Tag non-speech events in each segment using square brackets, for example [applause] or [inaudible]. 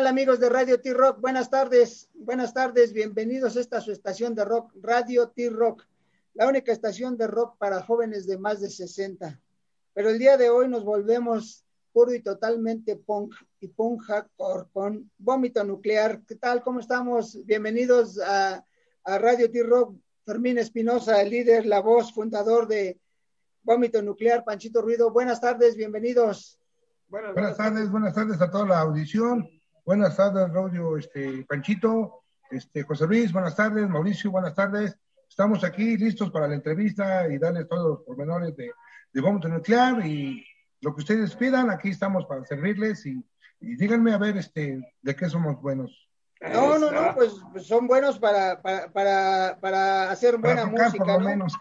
tal amigos de Radio T-Rock? Buenas tardes, buenas tardes, bienvenidos a esta su estación de rock, Radio T-Rock, la única estación de rock para jóvenes de más de 60. Pero el día de hoy nos volvemos puro y totalmente punk y punk hardcore con vómito nuclear. ¿Qué tal? ¿Cómo estamos? Bienvenidos a, a Radio T-Rock. Fermín Espinosa, el líder, la voz, fundador de Vómito Nuclear, Panchito Ruido. Buenas tardes, bienvenidos. Buenas, buenas tardes, buenas tardes a toda la audición. Buenas tardes, Radio este, Panchito, este, José Luis, buenas tardes, Mauricio, buenas tardes. Estamos aquí listos para la entrevista y darles todos los pormenores de, de Vómito Nuclear y lo que ustedes pidan, aquí estamos para servirles y, y díganme a ver este, de qué somos buenos. No, no, no, pues, pues son buenos para, para, para, para hacer buena tocar, música, por lo ¿no? menos.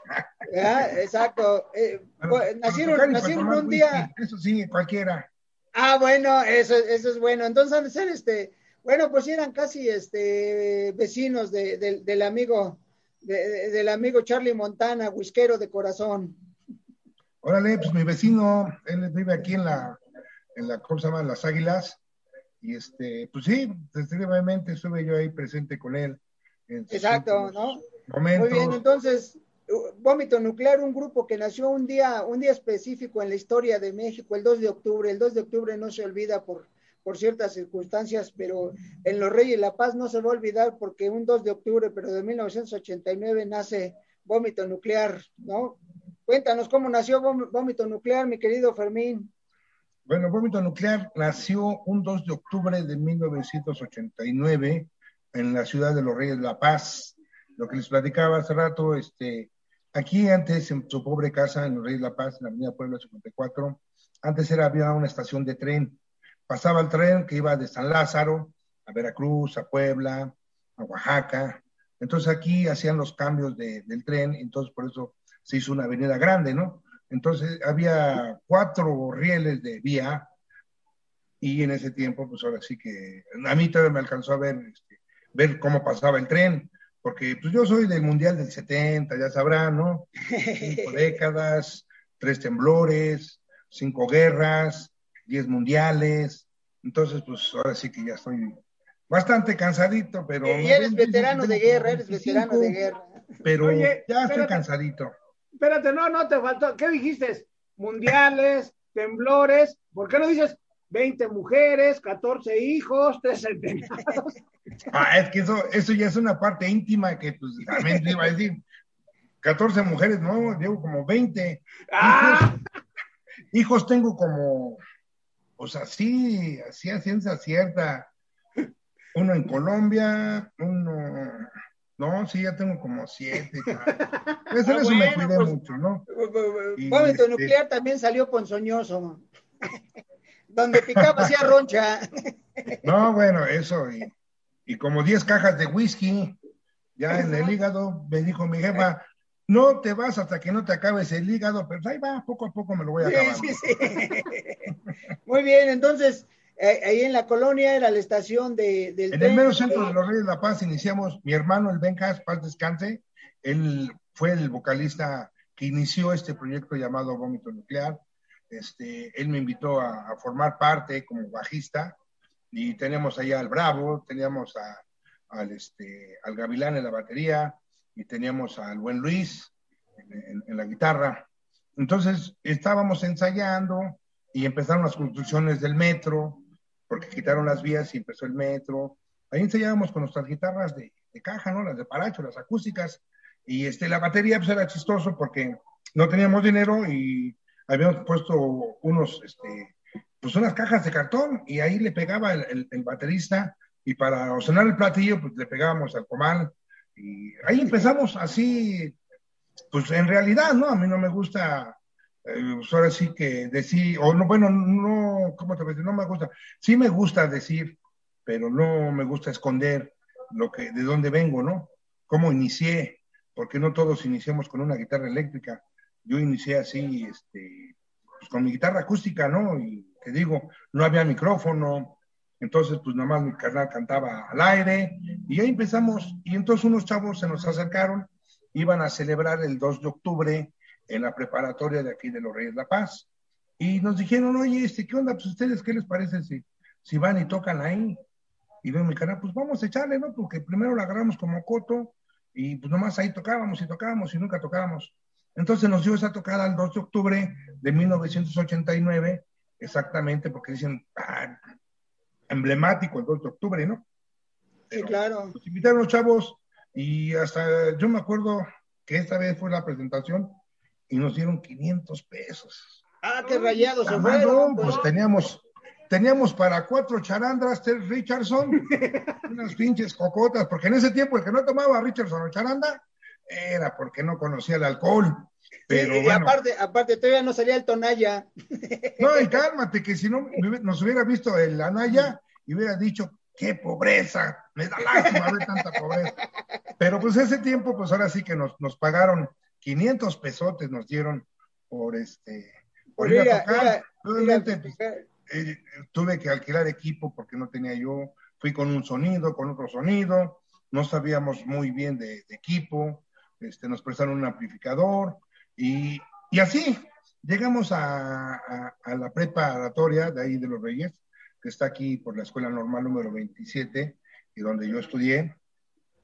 ¿Verdad? Exacto. Eh, Para- pues, nacieron nacieron un whisky, día. Eso sí, cualquiera. Ah, bueno, eso, eso es bueno. Entonces ser este, bueno, pues eran casi este vecinos de, del- del amigo, de- de- del amigo Charlie Montana, whiskero de corazón. Órale, pues mi vecino, él vive aquí en la, en la, ¿cómo se llama? Las Águilas. Y este, pues sí, definitivamente estuve yo ahí presente con él. Exacto, ¿no? Momentos. Muy bien, entonces, Vómito Nuclear, un grupo que nació un día, un día específico en la historia de México, el 2 de octubre. El 2 de octubre no se olvida por, por ciertas circunstancias, pero en Los Reyes La Paz no se va a olvidar porque un 2 de octubre, pero de 1989 nace Vómito Nuclear, ¿no? Cuéntanos cómo nació Vómito Nuclear, mi querido Fermín. Bueno, Vómito Nuclear nació un 2 de octubre de 1989 en la ciudad de Los Reyes La Paz. Lo que les platicaba hace rato, este, aquí antes, en su pobre casa en Reyes de La Paz, en la avenida Puebla 54, antes era, había una estación de tren. Pasaba el tren que iba de San Lázaro a Veracruz, a Puebla, a Oaxaca. Entonces aquí hacían los cambios de- del tren, entonces por eso se hizo una avenida grande, ¿no? Entonces había cuatro rieles de vía y en ese tiempo, pues ahora sí que a mí todavía me alcanzó a ver, este, ver cómo pasaba el tren, porque pues yo soy del Mundial del 70, ya sabrán, ¿no? Cinco [laughs] décadas, tres temblores, cinco guerras, diez mundiales, entonces pues ahora sí que ya estoy bastante cansadito, pero... Y eres veterano de guerra, eres 25, veterano de guerra. Pero Oye, ya estoy cansadito. Espérate, no, no te faltó. ¿Qué dijiste? Mundiales, temblores. ¿Por qué no dices 20 mujeres, 14 hijos, 3 centenarios? [laughs] Ah, es que eso, eso ya es una parte íntima que pues también te iba a decir. 14 mujeres, no, llevo como 20. ¡Ah! Hijos tengo como, pues así, así a ciencia cierta. Uno en Colombia, uno, no, sí, ya tengo como siete. [laughs] Pues Ah, eso me bueno, cuidé pues, mucho, ¿no? Vómito este- Nuclear también salió ponzoñoso. [laughs] Donde picaba hacía roncha. No, bueno, eso, y, y como 10 cajas de whisky, ya en el hígado, me dijo mi jefa, no te vas hasta que no te acabes el hígado, pero ahí va, poco a poco me lo voy a Sí, acabar. sí, sí. [laughs] Muy bien, entonces, eh, ahí en la colonia era la estación de, del En el mero centro de los Reyes de la Paz iniciamos, mi hermano, el Benjas, paz descanse, él fue el vocalista que inició este proyecto llamado Vómito Nuclear. Este, él me invitó a, a formar parte como bajista y tenemos allá al Bravo, teníamos a- al, este, al Gavilán en la batería y teníamos al buen Luis en, en- en la guitarra. Entonces estábamos ensayando y empezaron las construcciones del metro, porque quitaron las vías y empezó el metro. Ahí ensayábamos con nuestras guitarras de, de caja, ¿no? Las de paracho, las acústicas. Y este, la batería pues era chistoso porque no teníamos dinero y habíamos puesto unos, este, pues unas cajas de cartón y ahí le pegaba el, el- el baterista y para sonar el platillo pues le pegábamos al comal y ahí empezamos así, pues en realidad, ¿no? A mí no me gusta, eh, pues ahora sí que decir, o no, bueno, no, ¿cómo te decir? No me gusta, sí me gusta decir, pero no me gusta esconder lo que, de dónde vengo, ¿no? Cómo inicié, porque no todos iniciamos con una guitarra eléctrica. Yo inicié así, este, pues con mi guitarra acústica, ¿no? Y te digo, no había micrófono, entonces pues nomás mi carnal cantaba al aire y ahí empezamos y entonces unos chavos se nos acercaron, iban a celebrar el 2 de octubre en la preparatoria de aquí de los Reyes la Paz y nos dijeron, oye, este, ¿qué onda? Pues ustedes, ¿qué les parece si, si van y tocan ahí? Y luego mi canal, pues vamos a echarle, ¿no? Porque primero la agarramos como coto y pues nomás ahí tocábamos y tocábamos y nunca tocábamos. Entonces nos dio esa tocada el 2 de octubre de 1989, exactamente porque dicen, ah, emblemático el 2 de octubre, ¿no? sí, claro. Nos invitaron los chavos y hasta yo me acuerdo que esta vez fue la presentación y nos dieron 500 pesos. Ah, qué rayados se fueron. pues pues. teníamos, teníamos para cuatro charandras, Ter Richardson, [laughs] unas pinches cocotas, porque en ese tiempo el que no tomaba Richardson o charanda era porque no conocía el alcohol. Pero Sí, y bueno, aparte, aparte, todavía no salía el Tonaya. [laughs] no, y cálmate, que si no nos hubiera visto el Anaya y hubiera dicho, qué pobreza, me da lástima ver tanta pobreza. Pero pues ese tiempo, pues ahora sí que nos, nos pagaron 500 pesotes, nos dieron por este, por ir a tocar. Obviamente, pues, eh, tuve que alquilar equipo porque no tenía yo, fui con un sonido, con otro sonido, no sabíamos muy bien de, de equipo, este, nos prestaron un amplificador y, y así llegamos a, a, a, la preparatoria de ahí de los Reyes, que está aquí por la escuela normal número 27 y donde yo estudié,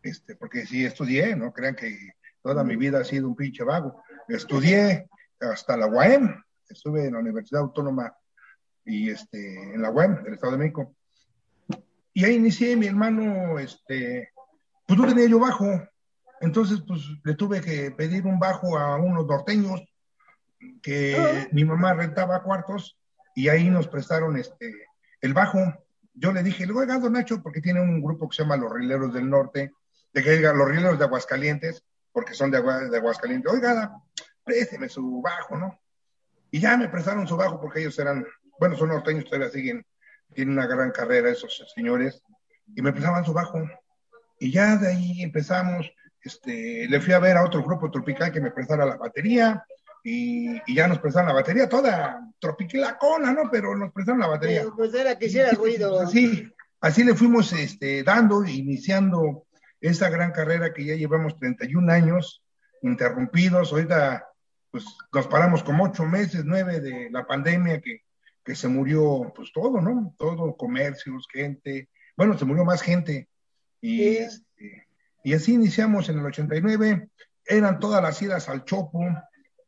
este, porque sí estudié, no crean que toda mi vida ha sido un pinche vago, estudié hasta la UAM, estuve en la Universidad Autónoma y este, en la UAM del Estado de México. Y ahí inicié mi hermano, este, pues no tenía yo bajo, entonces pues le tuve que pedir un bajo a unos norteños que Ah. mi mamá rentaba cuartos y ahí nos prestaron este, el bajo. Yo le dije, oiga, don Nacho, porque tiene un grupo que se llama Los Rileros del Norte, de que diga Los Rileros de Aguascalientes, porque son de, Agua- de Aguascalientes. Oiga, présteme su bajo, ¿no? Y ya me prestaron su bajo porque ellos eran, bueno, son norteños, todavía siguen, tienen una gran carrera esos señores, y me prestaban su bajo. Y ya de ahí empezamos, este, le fui a ver a otro grupo tropical que me prestara la batería, y, y ya nos prestaron la batería toda tropicalacona, ¿no? Pero nos prestaron la batería. Pues, pues era que hiciera ruido. [laughs] Así, así le fuimos este, dando, iniciando esa gran carrera que ya llevamos 31 años interrumpidos. Ahorita, pues nos paramos como ocho meses, nueve de la pandemia que, que se murió, pues todo, ¿no? Todo, comercios, gente. Bueno, se murió más gente. Y, Sí. Y así iniciamos en el 89. Eran todas las idas al Chopo.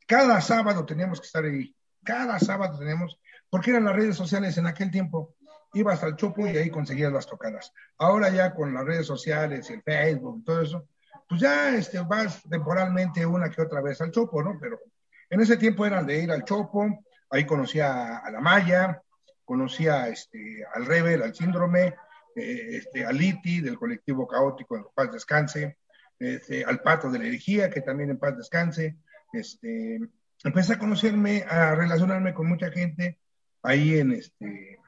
Cada sábado teníamos que estar ahí. Cada sábado teníamos, porque eran las redes sociales en aquel tiempo. Ibas al Chopo y ahí conseguías las tocadas. Ahora ya con las redes sociales el Facebook todo eso, pues ya este, vas temporalmente una que otra vez al Chopo, ¿no? Pero en ese tiempo eran de ir al Chopo, ahí conocía a la Maya, conocía este, al Rebel, al Síndrome, eh, este, al Iti del colectivo caótico en paz descanse, este, al Pato de la Herejía, que también en paz descanse. Este, empecé a conocerme, a relacionarme con mucha gente ahí en, este,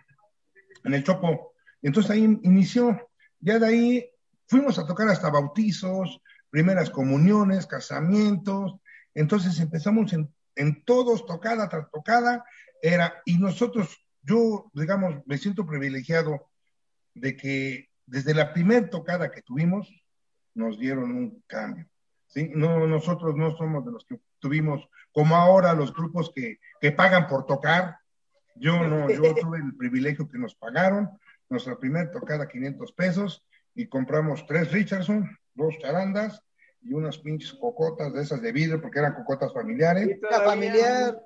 en el Chopo. Entonces ahí inició, ya de ahí fuimos a tocar hasta bautizos, primeras comuniones, casamientos, entonces empezamos en, en todos, tocada tras tocada, era, y nosotros, yo, digamos, me siento privilegiado de que desde la primera tocada que tuvimos, nos dieron un cambio. ¿sí? No, nosotros no somos de los que tuvimos, como ahora los grupos que, que pagan por tocar. Yo no, yo [laughs] tuve el privilegio que nos pagaron nuestra primera tocada 500 pesos y compramos tres Richardson, dos charandas y unas pinches cocotas de esas de vidrio porque eran cocotas familiares. La familiar.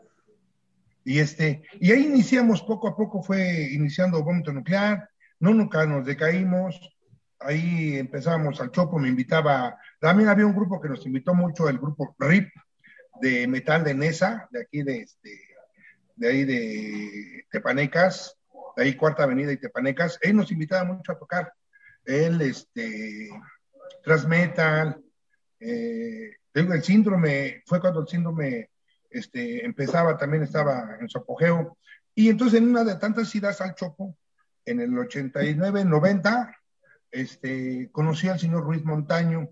Y este, y ahí iniciamos poco a poco, fue iniciando vómito nuclear, no nunca nos decaímos, ahí empezamos al chopo, me invitaba, también había un grupo que nos invitó mucho, el grupo RIP de metal de Nesa, de aquí de este, de ahí de Tepanecas, de ahí Cuarta Avenida y Tepanecas, él nos invitaba mucho a tocar, él, este, Transmetal, eh, el síndrome, fue cuando el síndrome este, empezaba, también estaba en su apogeo, y entonces en una de tantas idas al Chopo, en el 89, 90, este, conocí al señor Ruiz Montaño,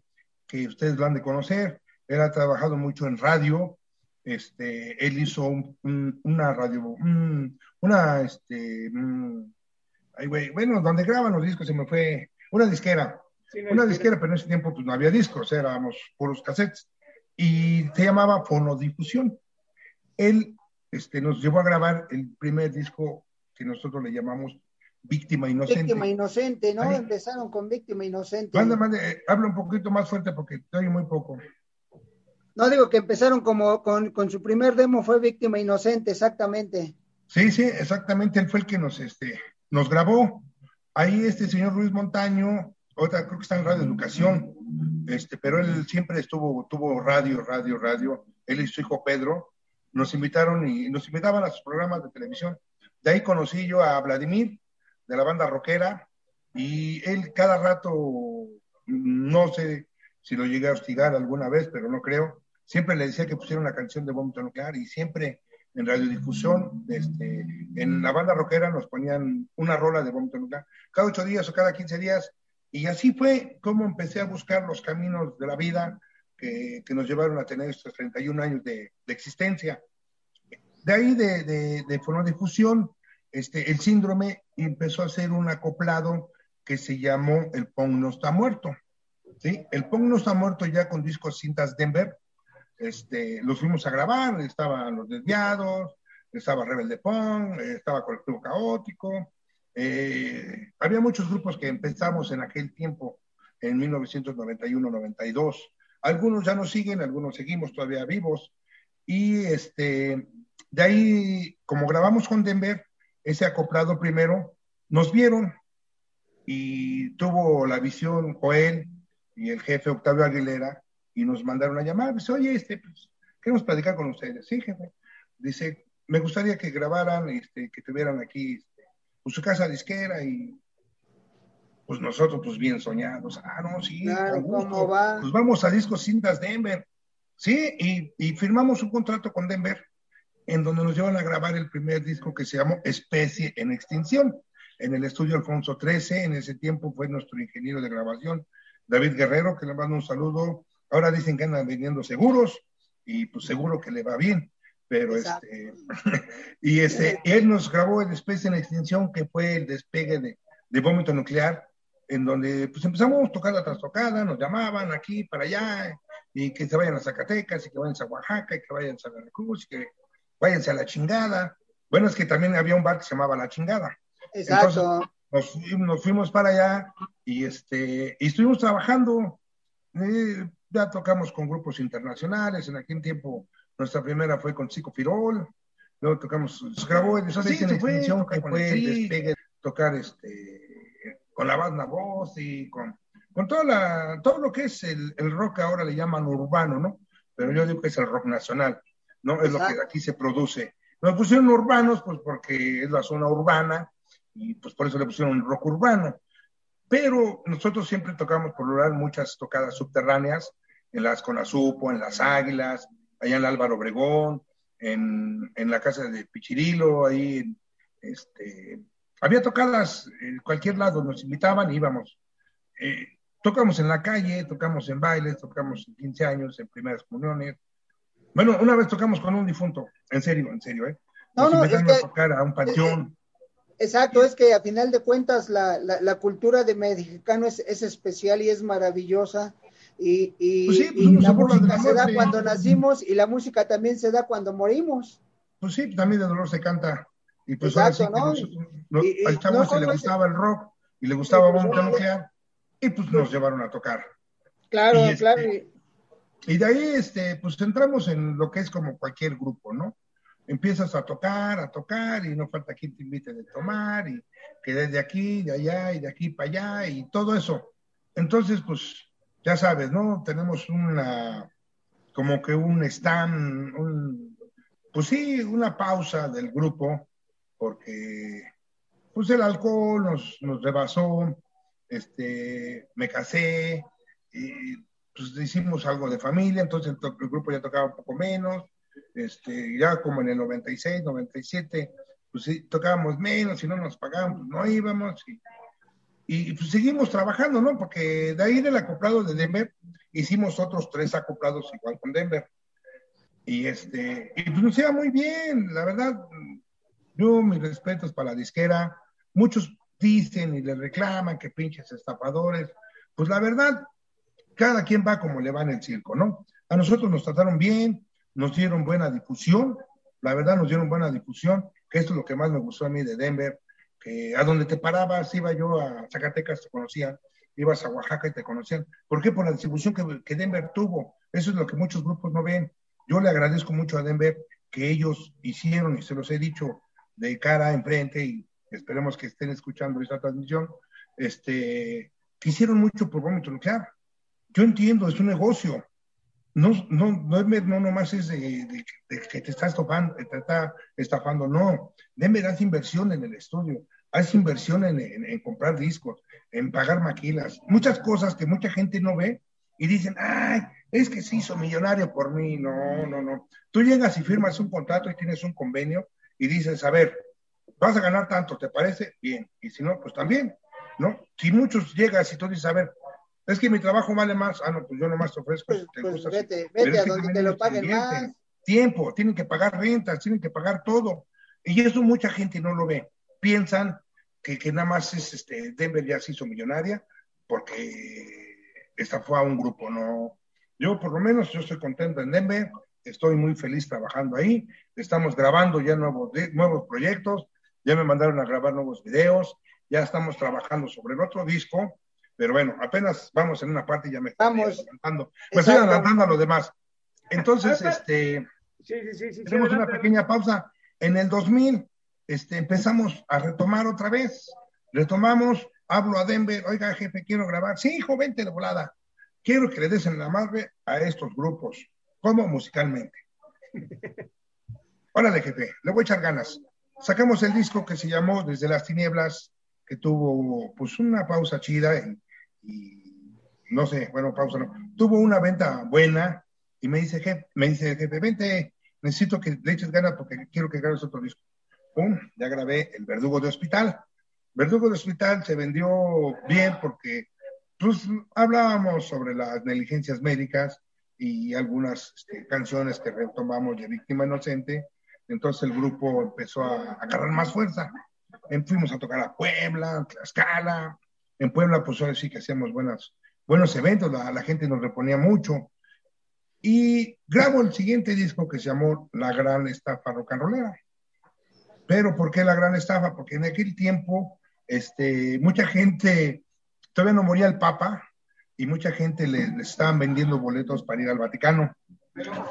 que ustedes lo han de conocer, él ha trabajado mucho en radio, este, él hizo un, un, una radio, un, una, este, un, ay, wey, bueno, donde graban los discos se me fue, una disquera, sí, no una disquera, pero en ese tiempo pues no había discos, éramos puros cassettes, y se llamaba Fonodifusión. Él este, nos llevó a grabar el primer disco que nosotros le llamamos Víctima Inocente. Víctima Inocente, ¿no? Empezaron con Víctima Inocente. Manda, habla un poquito más fuerte porque estoy muy poco. No digo que empezaron como con, con, su primer demo fue Víctima Inocente, exactamente. Sí, sí, exactamente, él fue el que nos, este, nos grabó. Ahí este señor Luis Montaño, otra creo que está en Radio Educación, este, pero él siempre estuvo, tuvo radio, radio, radio. Él y su hijo Pedro nos invitaron y nos invitaban a sus programas de televisión. De ahí conocí yo a Vladimir, de la banda rockera, y él cada rato, no sé si lo llegué a hostigar alguna vez, pero no creo, siempre le decía que pusiera una canción de Vómito Nuclear y siempre en radiodifusión, este, en la banda rockera nos ponían una rola de Vómito Nuclear, cada ocho días o cada quince días, y así fue como empecé a buscar los caminos de la vida que, que nos llevaron a tener estos 31 años de, de existencia. De ahí de, de, de fonodifusión, este, el síndrome empezó a ser un acoplado que se llamó El Pong no está muerto. ¿sí? El Pong no está muerto ya con discos cintas Denver. Este, los fuimos a grabar, estaban Los Desviados, estaba Rebelde Pong, estaba Colectivo Caótico. Eh, había muchos grupos que empezamos en aquel tiempo, en 1991-92. Algunos ya no siguen, algunos seguimos todavía vivos. Y este, de ahí, como grabamos con Denver, ese acoplado primero, nos vieron y tuvo la visión Joel y el jefe Octavio Aguilera y nos mandaron a llamar. Dice, oye, este, pues, queremos platicar con ustedes. Sí, jefe. Dice, me gustaría que grabaran, este, que tuvieran aquí este, pues, su casa disquera y pues nosotros, pues bien soñados. Ah, no, sí, claro, ¿cómo va? Pues vamos a Discos Cintas Denver. Sí, y, y firmamos un contrato con Denver en donde nos llevan a grabar el primer disco que se llamó Especie en Extinción, en el estudio Alfonso XIII. En ese tiempo fue nuestro ingeniero de grabación, David Guerrero, que le mando un saludo. Ahora dicen que andan vendiendo seguros y pues seguro que le va bien. Pero Exacto. este, [laughs] y este, él nos grabó el Especie en Extinción, que fue el despegue de, de vómito nuclear, en donde pues empezamos a tocar la trastocada, nos llamaban aquí para allá, y que se vayan a Zacatecas, y que vayan a Oaxaca, y que vayan a Veracruz, y que váyanse a la chingada. Bueno, es que también había un bar que se llamaba La Chingada. Exacto. Entonces, nos, nos, fuimos para allá y, este, y estuvimos trabajando. Eh, ya tocamos con grupos internacionales. En aquel tiempo, nuestra primera fue con Chico Firol. Luego tocamos, se grabó en esa sí, extensión que fue el despegue, tocar este, con la banda voz y con, con toda la, todo lo que es el, el rock ahora le llaman urbano, ¿no? Pero yo digo que es el rock nacional. ¿No? Es Exacto. lo que aquí se produce. Nos pusieron urbanos, pues porque es la zona urbana, y pues por eso le pusieron rock urbano. Pero nosotros siempre tocamos por lugar muchas tocadas subterráneas, en las Conasupo, en las Águilas, allá en Álvaro Obregón, en, en la casa de Pichirilo, ahí, este, había tocadas en cualquier lado, nos invitaban y íbamos. Eh, tocamos en la calle, tocamos en bailes, tocamos en 15 años, en primeras comuniones, bueno, una vez tocamos con un difunto, en serio, en serio, ¿eh? Nos no, no, es que, a tocar a un panteón. Exacto, es que a final de cuentas la, la, la cultura de mexicano es, es, especial y es maravillosa. Y, y, pues sí, pues y la música se da cuando nacimos y la música también se da cuando morimos. Pues sí, también de dolor se canta. Y pues Exacto, ahora sí ¿no? Nos, Y- y- al chavo no, se le gustaba el rock y le gustaba Sí, pues, y pues nos llevaron a tocar. Claro, Y este- claro. Y- de ahí, este, pues entramos en lo que es como cualquier grupo, ¿no? Empiezas a tocar, a tocar, y no falta quien te invite de tomar, y que desde aquí, de allá, y de aquí para allá, y todo eso. Entonces, pues, ya sabes, ¿no? Tenemos una, como que un stand, un, pues sí, una pausa del grupo, porque, pues el alcohol nos, nos rebasó, este, me casé, y pues hicimos algo de familia, entonces el, el grupo ya tocaba un poco menos, este, ya como en el 96, 97, pues sí, tocábamos menos y no nos pagaban, pues no íbamos y, y, pues seguimos trabajando, ¿no? Porque de ahí del acoplado de Denver hicimos otros tres acoplados igual con Denver. Y este, y pues nos iba muy bien, la verdad, yo mis respetos para la disquera, muchos dicen y le reclaman que pinches estafadores, pues la verdad, cada quien va como le va en el circo, ¿no? A nosotros nos trataron bien, nos dieron buena difusión, la verdad nos dieron buena difusión, que esto es lo que más me gustó a mí de Denver, que a donde te parabas, iba yo a Zacatecas, te conocían, ibas a Oaxaca y te conocían. ¿Por qué? Por la distribución que, Denver tuvo. Eso es lo que muchos grupos no ven. Yo le agradezco mucho a Denver que ellos hicieron, y se los he dicho de cara enfrente, y esperemos que estén escuchando esta transmisión, este, que hicieron mucho por vómito nuclear. Yo entiendo, es un negocio. No, no, no, no nomás es de, que te estás estafando, te está estafando, no. Denver hace inversión en el estudio, hace inversión en, en, comprar discos, en pagar maquilas, muchas cosas que mucha gente no ve y dicen, ay, es que se hizo millonario por mí. No, no, no. Tú llegas y firmas un contrato y tienes un convenio y dices, a ver, vas a ganar tanto, ¿te parece? Bien. Y si no, pues también, ¿no? Si muchos llegas y tú dices, a ver, es que mi trabajo vale más, ah, no, pues yo nomás te ofrezco. Pues, te pues vete, vete a donde te lo paguen más. Tiempo, tienen que pagar rentas, tienen que pagar todo. Y eso mucha gente no lo ve. Piensan que, que nada más es, este, Denver ya se hizo millonaria porque esta fue a un grupo, no. Yo por lo menos, yo estoy contento en Denver, estoy muy feliz trabajando ahí, estamos grabando ya nuevos, nuevos proyectos, ya me mandaron a grabar nuevos videos, ya estamos trabajando sobre el otro disco, pero bueno, apenas vamos en una parte y ya me estoy adelantando. Pues estoy adelantando a lo demás. Entonces, este, tenemos una pequeña pausa. En el 2000, este, empezamos a retomar otra vez. Retomamos, hablo a Denver, oiga, jefe, quiero grabar. Sí, hijo, vente de volada. Quiero que le des en la madre a estos grupos. ¿Cómo? Musicalmente. [laughs] Órale, jefe, le voy a echar ganas sacamos el disco que se llamó Desde las Tinieblas, que tuvo pues una pausa chida y, no sé, bueno, pausa no, tuvo una venta buena y me dice, jefe, me dice, jefe, vente, necesito que le eches ganas porque quiero que grabes otro disco. Pum, ya grabé El Verdugo de Hospital. Verdugo de Hospital se vendió bien porque pues hablábamos sobre las negligencias médicas y algunas este, canciones que retomamos de Víctima Inocente entonces el grupo empezó a, agarrar más fuerza. Fuimos a tocar a Puebla, Tlaxcala. En Puebla, pues ahora sí que hacíamos buenas, buenos eventos, la, la gente nos reponía mucho. Y grabo el siguiente disco que se llamó La Gran Estafa Rollera. Pero ¿por qué La Gran Estafa? Porque en aquel tiempo este, mucha gente, todavía no moría el Papa, y mucha gente les le estaban vendiendo boletos para ir al Vaticano.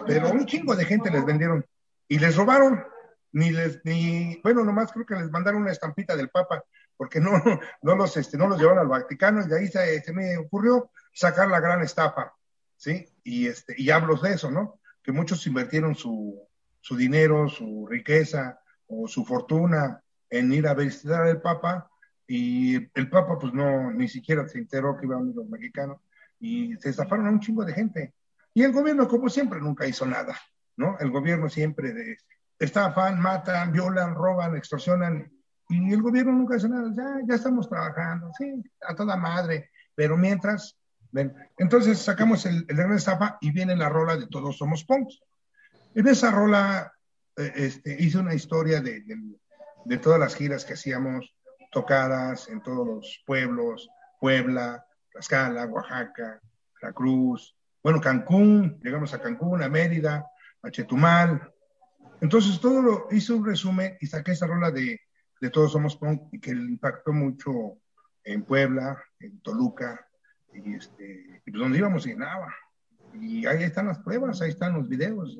Pero un chingo de gente les vendieron y les robaron, ni les, ni, bueno, nomás creo que les mandaron una estampita del Papa, porque no, [laughs] no los, este, no los llevaron al Vaticano, y de ahí se, me ocurrió sacar la gran estafa, ¿sí? Y este, y hablo de eso, ¿no? Que muchos invirtieron su, su dinero, su riqueza o su fortuna en ir a visitar al Papa, y el Papa, pues no, ni siquiera se enteró que iban los mexicanos, y se estafaron a un chingo de gente. Y el gobierno, como siempre, nunca hizo nada. ¿no? El gobierno siempre de, estafan, matan, violan, roban, extorsionan, y el gobierno nunca dice nada, ya, ya estamos trabajando, sí, a toda madre, pero mientras, ven, entonces sacamos el, el de estafa y viene la rola de Todos Somos Punks. En esa rola eh, este, hice una historia de, de, de todas las giras que hacíamos, tocadas en todos los pueblos, Puebla, Tlaxcala, Oaxaca, Cruz bueno, Cancún, llegamos a Cancún, a Mérida, a Chetumal. Entonces todo lo hice un resumen y saqué esa rola de, de Todos Somos Punk que impactó mucho en Puebla, en Toluca, y, este, pues donde íbamos nada. Y ahí están las pruebas, ahí están los videos.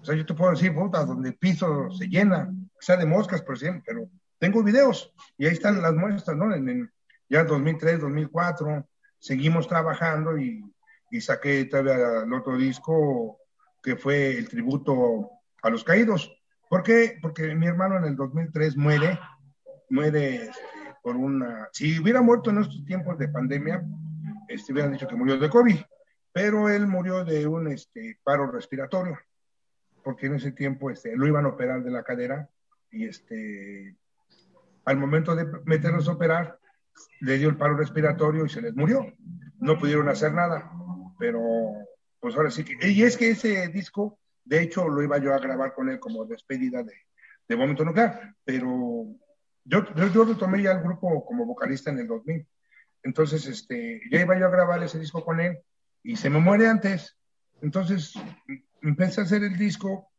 o sea, yo te puedo decir, puta, donde el piso se llena, sea de moscas, por ejemplo, pero tengo videos y ahí están las muestras, ¿no? En, en ya 2003, 2004, seguimos trabajando y, y saqué todavía el otro disco que fue el tributo a los caídos. ¿Por qué? Porque mi hermano en el 2003 muere, muere este, por una... Si hubiera muerto en estos tiempos de pandemia, este, hubieran dicho que murió de COVID, pero él murió de un este, paro respiratorio, porque en ese tiempo este, lo iban a operar de la cadera y este, al momento de meterlos a operar, le dio el paro respiratorio y se les murió. No pudieron hacer nada, pero pues ahora sí que, y es que ese disco, de hecho, lo iba yo a grabar con él como despedida de, de Nuclear, pero yo, yo, retomé ya el grupo como vocalista en el 2000. Entonces, este, ya iba yo a grabar ese disco con él y se me muere antes. Entonces, empecé a hacer el disco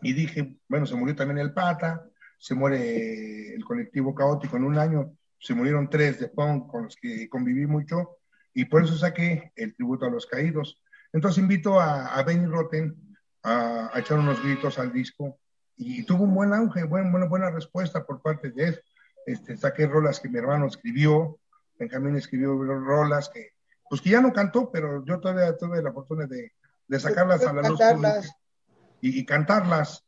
y dije, bueno, se murió también el Pata, se muere el colectivo caótico en un año, se murieron tres de punk con los que conviví mucho y por eso saqué el tributo a los caídos. Entonces invito a, Benny Rotten a, echar unos gritos al disco y tuvo un buen auge, buena, buena respuesta por parte de él. Este, saqué rolas que mi hermano escribió, Benjamín escribió rolas que, pues que ya no cantó, pero yo todavía tuve la fortuna de, de sacarlas a la luz y, y, cantarlas.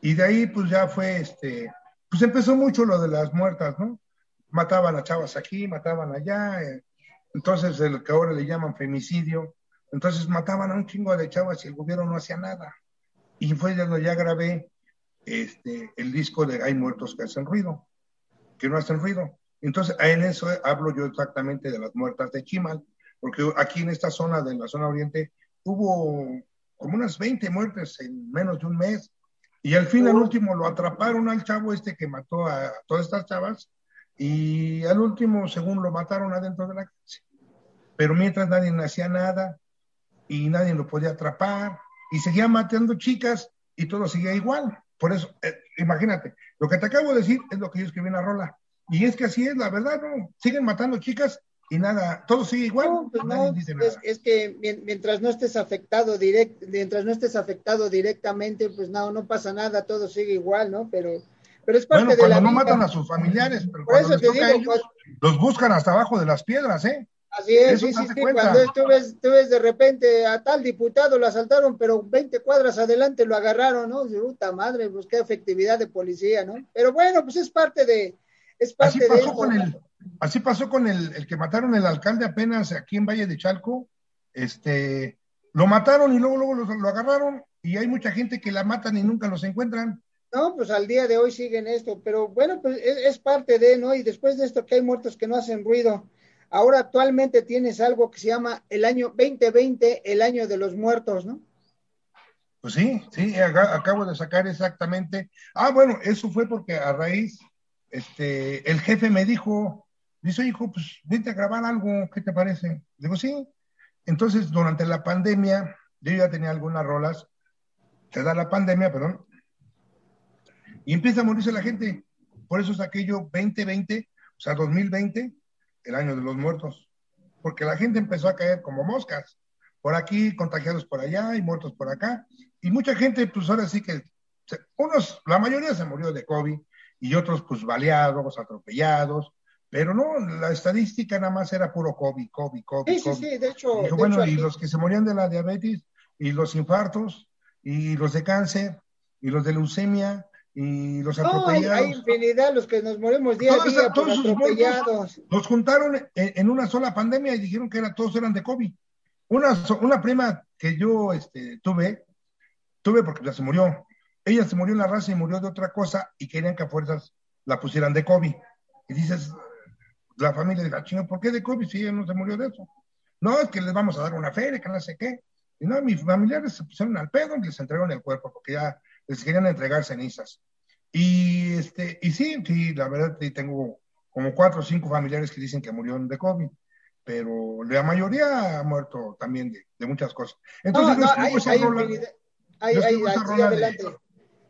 Y de ahí, pues ya fue, este, pues empezó mucho lo de las muertas, ¿no? Mataban a chavas aquí, mataban allá, eh, entonces el que ahora le llaman femicidio, entonces mataban a un chingo de chavas y el gobierno no hacía nada. Y fue cuando ya grabé este, el disco de Hay muertos que hacen ruido, que no hacen ruido. Entonces, en eso hablo yo exactamente de las muertas de Chimal, porque aquí en esta zona de la zona oriente hubo como unas 20 muertes en menos de un mes. Y al fin, al último, lo atraparon al chavo este que mató a todas estas chavas. Y al último, según lo mataron adentro de la casa. Pero mientras nadie hacía nada y nadie lo podía atrapar y seguía matando chicas y todo seguía igual. Por eso, eh, imagínate, lo que te acabo de decir es lo que yo escribí en la rola. Y es que así es, la verdad, ¿no? Siguen matando chicas y nada, todo sigue igual. No, pues no, es, que mientras no estés afectado direct, mientras no estés afectado directamente, pues no, no pasa nada, todo sigue igual, ¿no? Pero, pero es parte bueno, de la no matan a sus familiares, pero cuando les toca a ellos, pues los buscan hasta abajo de las piedras, ¿eh? Así es, sí, sí, sí, cuando tú ves, tú ves de repente a tal diputado lo asaltaron, pero 20 cuadras adelante lo agarraron, ¿no? Puta madre, pues qué efectividad de policía, ¿no? Pero bueno, pues es parte de, es parte así pasó de con el, así pasó con el, el, que mataron el alcalde apenas aquí en Valle de Chalco, este, lo mataron y luego, luego lo, lo agarraron y hay mucha gente que la matan y nunca los encuentran. No, pues al día de hoy siguen esto, pero bueno, pues es, es parte de, ¿no? Y después de esto que hay muertos que no hacen ruido Ahora actualmente tienes algo que se llama el año 2020, el año de los muertos, ¿no? Pues sí, sí, acabo de sacar exactamente. Ah, bueno, eso fue porque a raíz, este, el jefe me dijo, dice, hijo, pues vente a grabar algo, ¿qué te parece? Digo, sí. Entonces, durante la pandemia, yo ya tenía algunas rolas, se da la pandemia, perdón, y empieza a morirse la gente. Por eso saqué yo 2020, o sea, 2020, el año de los muertos, porque la gente empezó a caer como moscas, por aquí, contagiados por allá y muertos por acá, y mucha gente, pues ahora sí que, unos, la mayoría se murió de COVID y otros pues baleados, atropellados, pero no, la estadística nada más era puro COVID, COVID, COVID. Sí, sí, sí, de hecho. Y bueno, y los que se morían de la diabetes, y los infartos, y los de cáncer, y los de leucemia, y los atropellados. hay, infinidad los que nos morimos día a día por atropellados. Los juntaron en, una sola pandemia y dijeron que era, todos eran de COVID. Una, una prima que yo este, tuve, tuve porque ya se murió. Ella se murió en la raza y murió de otra cosa y querían que a fuerzas la pusieran de COVID. Y dices, la familia dice, ah, ¿por qué de COVID si ella no se murió de eso? No, es que les vamos a dar una feria, que no sé qué. Y no, mis familiares se pusieron al pedo y les entregaron el cuerpo porque ya les querían entregar cenizas. Y, este, y sí, sí, la verdad, tengo como cuatro o cinco familiares que dicen que murieron de COVID, pero la mayoría ha muerto también de, muchas cosas. Entonces, no, no, hay, esa rola, hay, hay,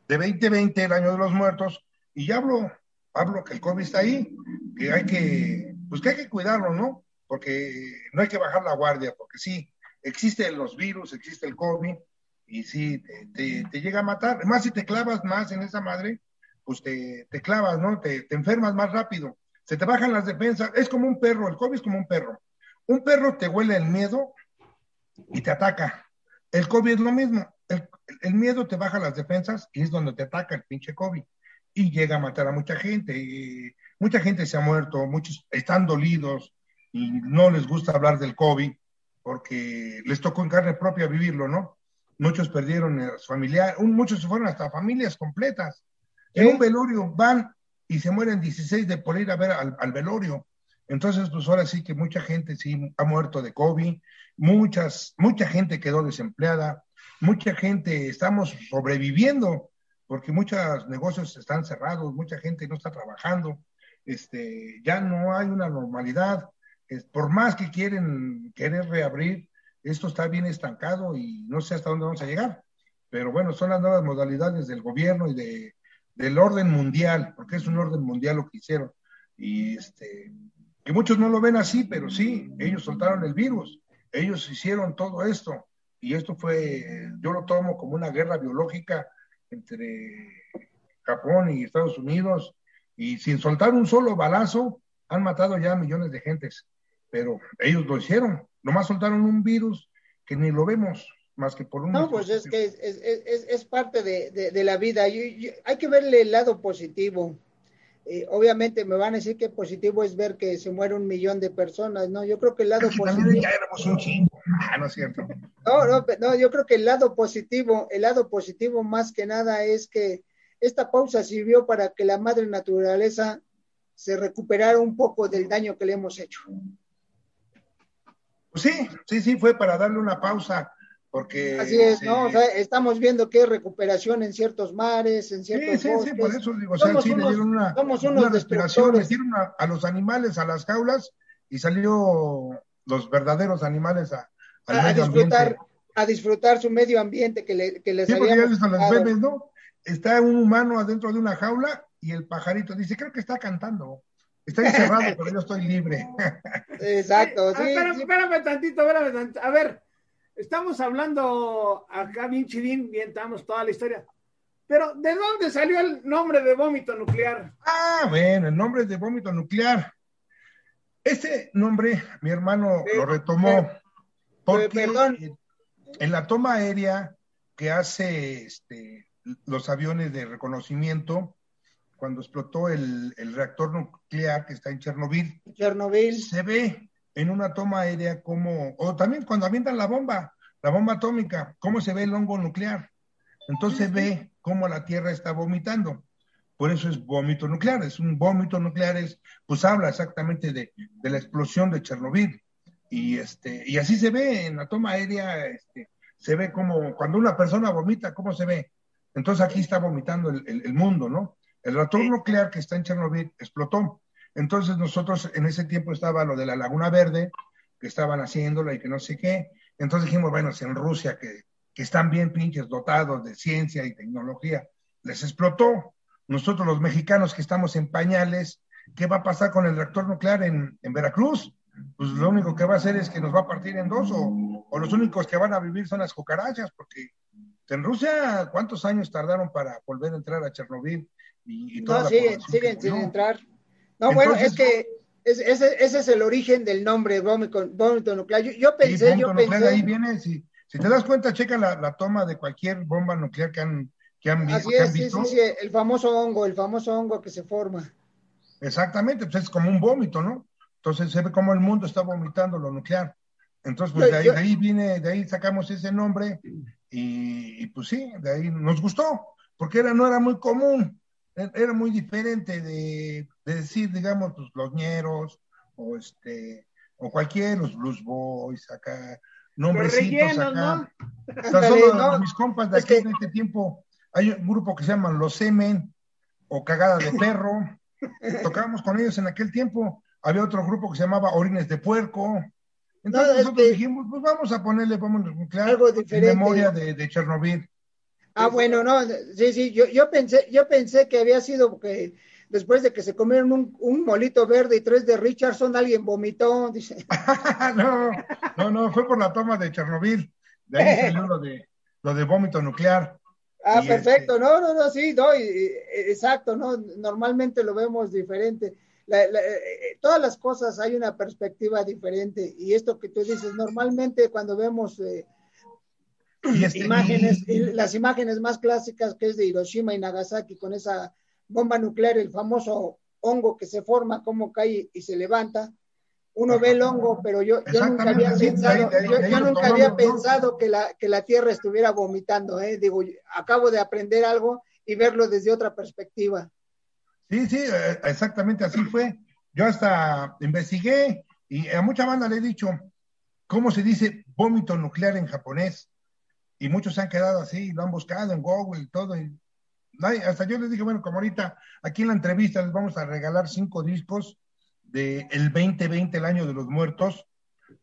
de, 2020, el año de los muertos, y ya hablo, hablo que el COVID está ahí, que hay que, pues que hay que cuidarlo, ¿no? Porque no hay que bajar la guardia, porque sí, existen los virus, existe el COVID, y sí, te, llega a matar. Más si te clavas más en esa madre, pues te, te clavas, ¿no? Te, te, enfermas más rápido. Se te bajan las defensas. Es como un perro, el COVID es como un perro. Un perro te huele el miedo y te ataca. El COVID es lo mismo. El, el miedo te baja las defensas y es donde te ataca el pinche COVID. Y llega a matar a mucha gente. Y mucha gente se ha muerto, muchos están dolidos y no les gusta hablar del COVID porque les tocó en carne propia vivirlo, ¿no? Muchos perdieron a su familiar, muchos se fueron hasta familias completas. En un velorio van y se mueren 16 de por ir a ver al, velorio. Entonces, pues ahora sí que mucha gente sí ha muerto de COVID, muchas, mucha gente quedó desempleada, mucha gente estamos sobreviviendo porque muchos negocios están cerrados, mucha gente no está trabajando, este, ya no hay una normalidad. por más que quieren querer reabrir, esto está bien estancado y no sé hasta dónde vamos a llegar. Pero bueno, son las nuevas modalidades del gobierno y de, del orden mundial, porque es un orden mundial lo que hicieron. Y este, que muchos no lo ven así, pero sí, ellos soltaron el virus, ellos hicieron todo esto. Y esto fue, yo lo tomo como una guerra biológica entre Japón y Estados Unidos, y sin soltar un solo balazo, han matado ya millones de gentes, pero ellos lo hicieron, nomás soltaron un virus que ni lo vemos más que por un... No, pues es que es, es, es parte de, de, la vida, hay que verle el lado positivo. Eh, obviamente me van a decir que positivo es ver que se muere un millón de personas, ¿no? Yo creo que el lado positivo... Ya éramos un chingo. Ah, no es cierto. No, no, no, yo creo que el lado positivo, el lado positivo más que nada es que esta pausa sirvió para que la madre naturaleza se recuperara un poco del daño que le hemos hecho. Pues sí, sí, sí, fue para darle una pausa, porque... Así es, ¿no? O sea, estamos viendo que hay recuperación en ciertos mares, en ciertos sí, sí, Sí, por eso digo, o sea, sí le dieron una, una respiración, le dieron a, los animales a las jaulas y salió los verdaderos animales a, a, disfrutar, a disfrutar su medio ambiente que, le, que les sí, porque ya los bebés, ¿no? está un humano adentro de una jaula y el pajarito dice, creo que está cantando. Está encerrado, pero yo estoy libre. [laughs] Exacto. Sí, espérame, tantito, espérame tantito. A ver, estamos hablando acá bien chidín, bien, estamos toda la historia. Pero, ¿de dónde salió el nombre de vómito nuclear? Ah, bueno, el nombre de vómito nuclear. Este nombre, mi hermano lo retomó porque en la toma aérea que hace este, los aviones de reconocimiento cuando explotó el, reactor nuclear que está en Chernobyl. Chernobyl. Se ve en una toma aérea como, o también cuando avientan la bomba, la bomba atómica, cómo se ve el hongo nuclear. Entonces ve cómo la Tierra está vomitando. Por eso es vómito nuclear. Es un vómito nuclear, es, pues habla exactamente de, de la explosión de Chernobyl. Y, este, y así se ve en la toma aérea, este, se ve como cuando una persona vomita, ¿cómo se ve? Entonces aquí está vomitando el, mundo, ¿no? El reactor nuclear que está en Chernobyl explotó. Entonces nosotros en ese tiempo estaba lo de la Laguna Verde, que estaban haciéndola y que no sé qué. Entonces dijimos, bueno, si en Rusia, que, están bien pinches dotados de ciencia y tecnología, les explotó. Nosotros los mexicanos que estamos en pañales, ¿qué va a pasar con el reactor nuclear en, Veracruz? Pues lo único que va a hacer es que nos va a partir en dos o, o los únicos que van a vivir son las cucarachas, porque en Rusia, ¿cuántos años tardaron para volver a entrar a Chernobyl? Y, no, siguen, siguen sin entrar. No, bueno, es que ese, es el origen del nombre vómito, nuclear. Yo, pensé, yo pensé. Ahí viene, si, si, te das cuenta, checa la, toma de cualquier bomba nuclear que han, que han, Así es, Sí, sí, sí, el famoso hongo, el famoso hongo que se forma. Exactamente, pues es como un vómito, ¿no? Entonces se ve como el mundo está vomitando lo nuclear. Entonces, pues de, ahí, de ahí viene, de ahí sacamos ese nombre y, pues sí, de ahí nos gustó, porque era, no era muy común, era muy diferente de, decir, digamos, pues, los ñeros, o este, o cualquier, los blues boys, acá, nombrecitos acá. ¿no? mis compas de aquí en este tiempo, hay un grupo que se llama Los Semen, o Cagada de Perro, [laughs] tocábamos con ellos en aquel tiempo, había otro grupo que se llamaba Orines de Puerco, entonces nosotros dijimos, pues vamos a ponerle, vamos a algo diferente. memoria de, Chernobyl. Ah, bueno, no, sí, sí, yo, yo pensé, yo pensé que había sido que después de que se comieron un, molito verde y tres de Richardson, alguien vomitó, dice. [laughs] no, no, no, fue por la toma de Chernobyl. De ahí salió lo de, lo de vómito nuclear. Ah, perfecto, este no, no, no, sí, no, exacto, no, normalmente lo vemos diferente. Eh, eh, todas las cosas hay una perspectiva diferente y esto que tú dices, normalmente cuando vemos eh, este, imágenes, las imágenes más clásicas que es de Hiroshima y Nagasaki con esa bomba nuclear, el famoso hongo que se forma, como cae y se levanta, uno ve el hongo, pero yo, nunca había pensado, yo, nunca había pensado que la, que la Tierra estuviera vomitando, digo, acabo de aprender algo y verlo desde otra perspectiva. Sí, sí, eh, exactamente así fue. Yo hasta investigué y a mucha banda le he dicho cómo se dice vómito nuclear en japonés. Y muchos se han quedado así, lo han buscado en Google y todo. Y hasta yo les dije, bueno, como ahorita aquí en la entrevista les vamos a regalar cinco discos del el 2020, el año de los muertos,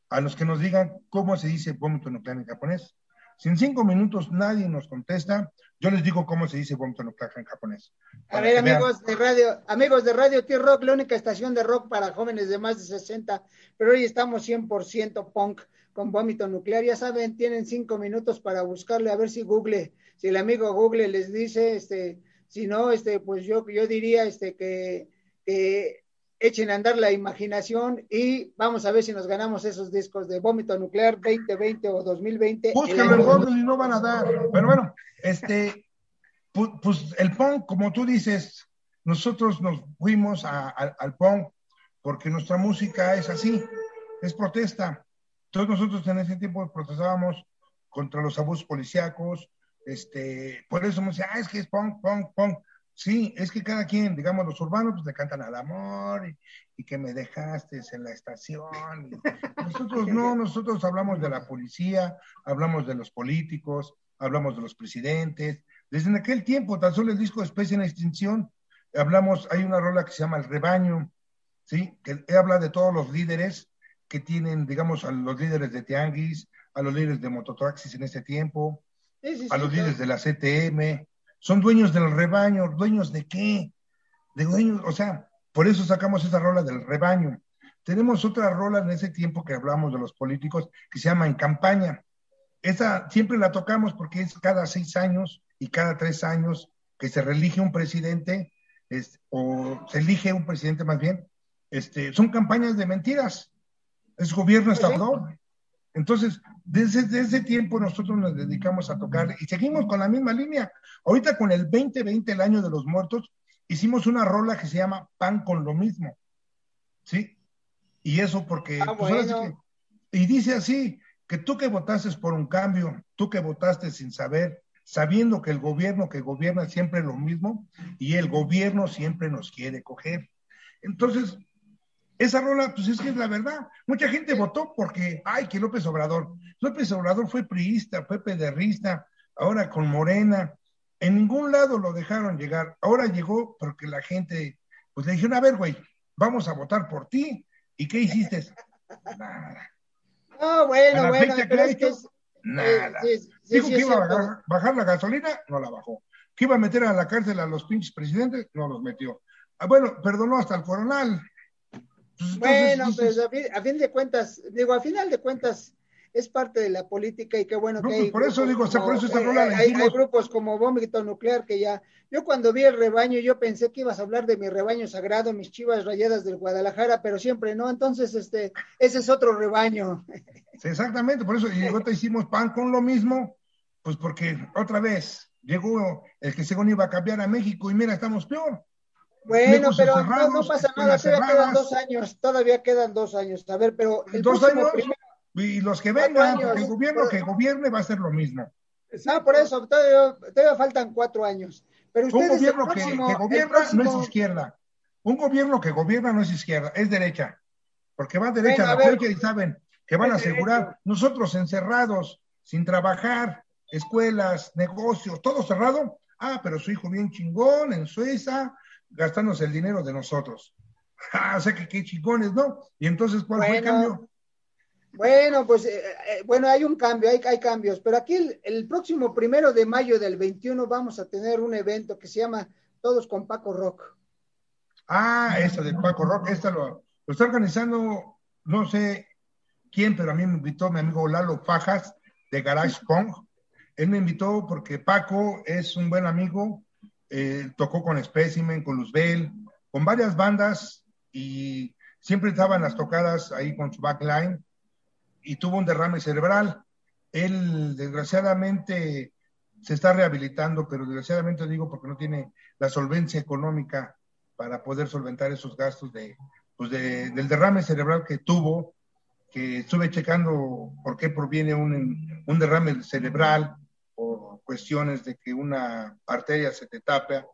a los que nos digan cómo se dice vómito nuclear en japonés. Si en cinco minutos nadie nos contesta, yo les digo cómo se dice vómito nuclear en japonés. A ver, amigos de radio, amigos de Radio T-Rock, la única estación de rock para jóvenes de más de 60, pero hoy estamos 100% punk con vómito nuclear. Ya saben, tienen cinco minutos para buscarle, a ver si Google, si el amigo Google les dice, este, si no, este, pues yo, yo diría, este, que, que echen a andar la imaginación y vamos a ver si nos ganamos esos discos de vómito nuclear 2020 o 2020. Búscalo en y no van a dar. Pero bueno, este, pues, el punk, como tú dices, nosotros nos fuimos al punk porque nuestra música es así, es protesta. Todos nosotros en ese tiempo protestábamos contra los abusos policíacos, este, por eso me decía, ah, es que es punk, punk, punk. Sí, es que cada quien, digamos, los urbanos, pues le cantan al amor y, que me dejaste en la estación. [laughs] nosotros no, nosotros hablamos de la policía, hablamos de los políticos, hablamos de los presidentes. Desde aquel tiempo, tan solo el disco de Especie en Extinción, hablamos, hay una rola que se llama El Rebaño, ¿sí? Que habla de todos los líderes que tienen, digamos, a los líderes de Tianguis, a los líderes de Mototaxis en ese tiempo, a los líderes de la CTM, son dueños del rebaño, dueños de qué? De dueños, o sea, por eso sacamos esa rola del rebaño. Tenemos otra rola en ese tiempo que hablamos de los políticos que se llama En Campaña. Esa siempre la tocamos porque es cada seis años y cada tres años que se reelige un presidente, o se elige un presidente más bien, este, son campañas de mentiras. Es gobierno estafador. Entonces, desde, ese tiempo nosotros nos dedicamos a tocar y seguimos con la misma línea. Ahorita con el 2020, el año de los muertos, hicimos una rola que se llama Pan con lo mismo. ¿Sí? Y eso porque... Ah, pues, y dice así, que tú que votaste por un cambio, tú que votaste sin saber, sabiendo que el gobierno que gobierna siempre lo mismo y el gobierno siempre nos quiere coger. Entonces, esa rola, pues es que es la verdad. Mucha gente votó porque, ay, que López Obrador. López Obrador fue priista, fue pederrista, ahora con Morena. En ningún lado lo dejaron llegar. Ahora llegó porque la gente, pues le dijeron, a ver, güey, vamos a votar por ti. ¿Y qué hiciste? [laughs] Nada. No, bueno, bueno, pero es que nada. Dijo que iba a bajar, la gasolina, no la bajó. Que iba a meter a la cárcel a los pinches presidentes, no los metió. Ah, bueno, perdonó hasta el coronel, bueno, [laughs] pues a fin, de cuentas, digo, a final de cuentas es parte de la política y qué bueno que pues, hay. Por eso digo, por eso hay, grupos como Vómito Nuclear que ya. Yo cuando vi el rebaño, yo pensé que ibas a hablar de mi rebaño sagrado, mis chivas rayadas del Guadalajara, pero siempre no. Entonces, este, ese es otro rebaño. [laughs] exactamente, por eso y ahorita hicimos pan con lo mismo, pues porque otra vez llegó el que según iba a cambiar a México y mira, estamos peor. Bueno, pero no, pasa nada, todavía quedan dos años, todavía quedan dos años. A ver, pero el dos años y los que vengan, el gobierno que gobierne va a ser lo mismo. No, por eso, todavía, faltan cuatro años. Pero un gobierno que, gobierna no es izquierda. Un gobierno que gobierna no es izquierda, es derecha. Porque va derecha a la derecha y saben que van a asegurar nosotros encerrados, sin trabajar, escuelas, negocios, todo cerrado. Ah, pero su hijo bien chingón en Suiza, gastándose el dinero de nosotros. [laughs] Ah, o sea que qué chingones, ¿no? Y entonces, ¿cuál fue el cambio? Bueno, pues, eh, eh, bueno, hay un cambio, hay, hay cambios, pero aquí el, próximo primero de mayo del 21 vamos a tener un evento que se llama Todos con Paco Rock. Ah, eso de Paco Rock, esta lo, lo está organizando, no sé quién, pero a mí me invitó mi amigo Lalo Fajas de Garage Pong. Él me invitó porque Paco es un buen amigo, eh, tocó con Specimen, con Luzbel, con varias bandas y siempre estaba en las tocadas ahí con su backline y tuvo un derrame cerebral. Él desgraciadamente se está rehabilitando, pero desgraciadamente digo porque no tiene la solvencia económica para poder solventar esos gastos de, pues del derrame cerebral que tuvo, que estuve checando por qué proviene un, un derrame cerebral, por cuestiones de que una arteria se te tapa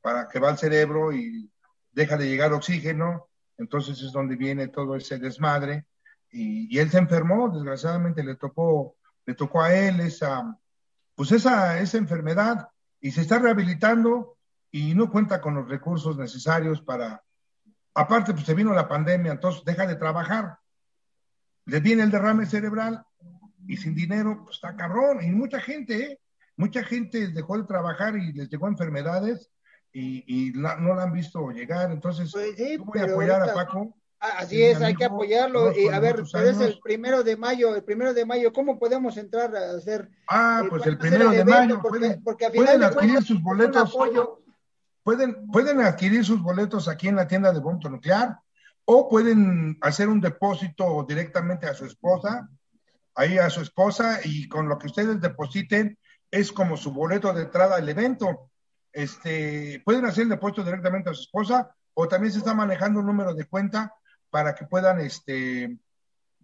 para que va al cerebro y deja de llegar oxígeno, entonces es donde viene todo ese desmadre. Y, él se enfermó, desgraciadamente le tocó, le tocó a él esa, pues esa, esa enfermedad y se está rehabilitando y no cuenta con los recursos necesarios para, aparte pues se vino la pandemia, entonces deja de trabajar, le viene el derrame cerebral y sin dinero, pues está cabrón. Y mucha gente, ¿eh? Mucha gente dejó de trabajar y les llegó enfermedades y, no la han visto llegar. Entonces, pues sí, voy a apoyar a Paco. Así es, hay que apoyarlo. Y a ver, pero es el primero de mayo, el primero de mayo, ¿cómo podemos entrar a hacer? Ah, pues el primero de mayo. Porque, pueden, pueden adquirir sus boletos. Pueden, pueden adquirir sus boletos aquí en la tienda de Bomto Nuclear o pueden hacer un depósito directamente a su esposa, ahí a su esposa, y con lo que ustedes depositen es como su boleto de entrada al evento. Este, pueden hacer el depósito directamente a su esposa o también se está manejando un número de cuenta para que puedan este,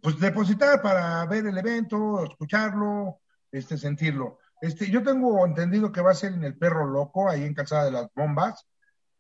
pues depositar para ver el evento, escucharlo, este, sentirlo. Este, yo tengo entendido que va a ser en el Perro Loco, ahí en Calzada de las Bombas,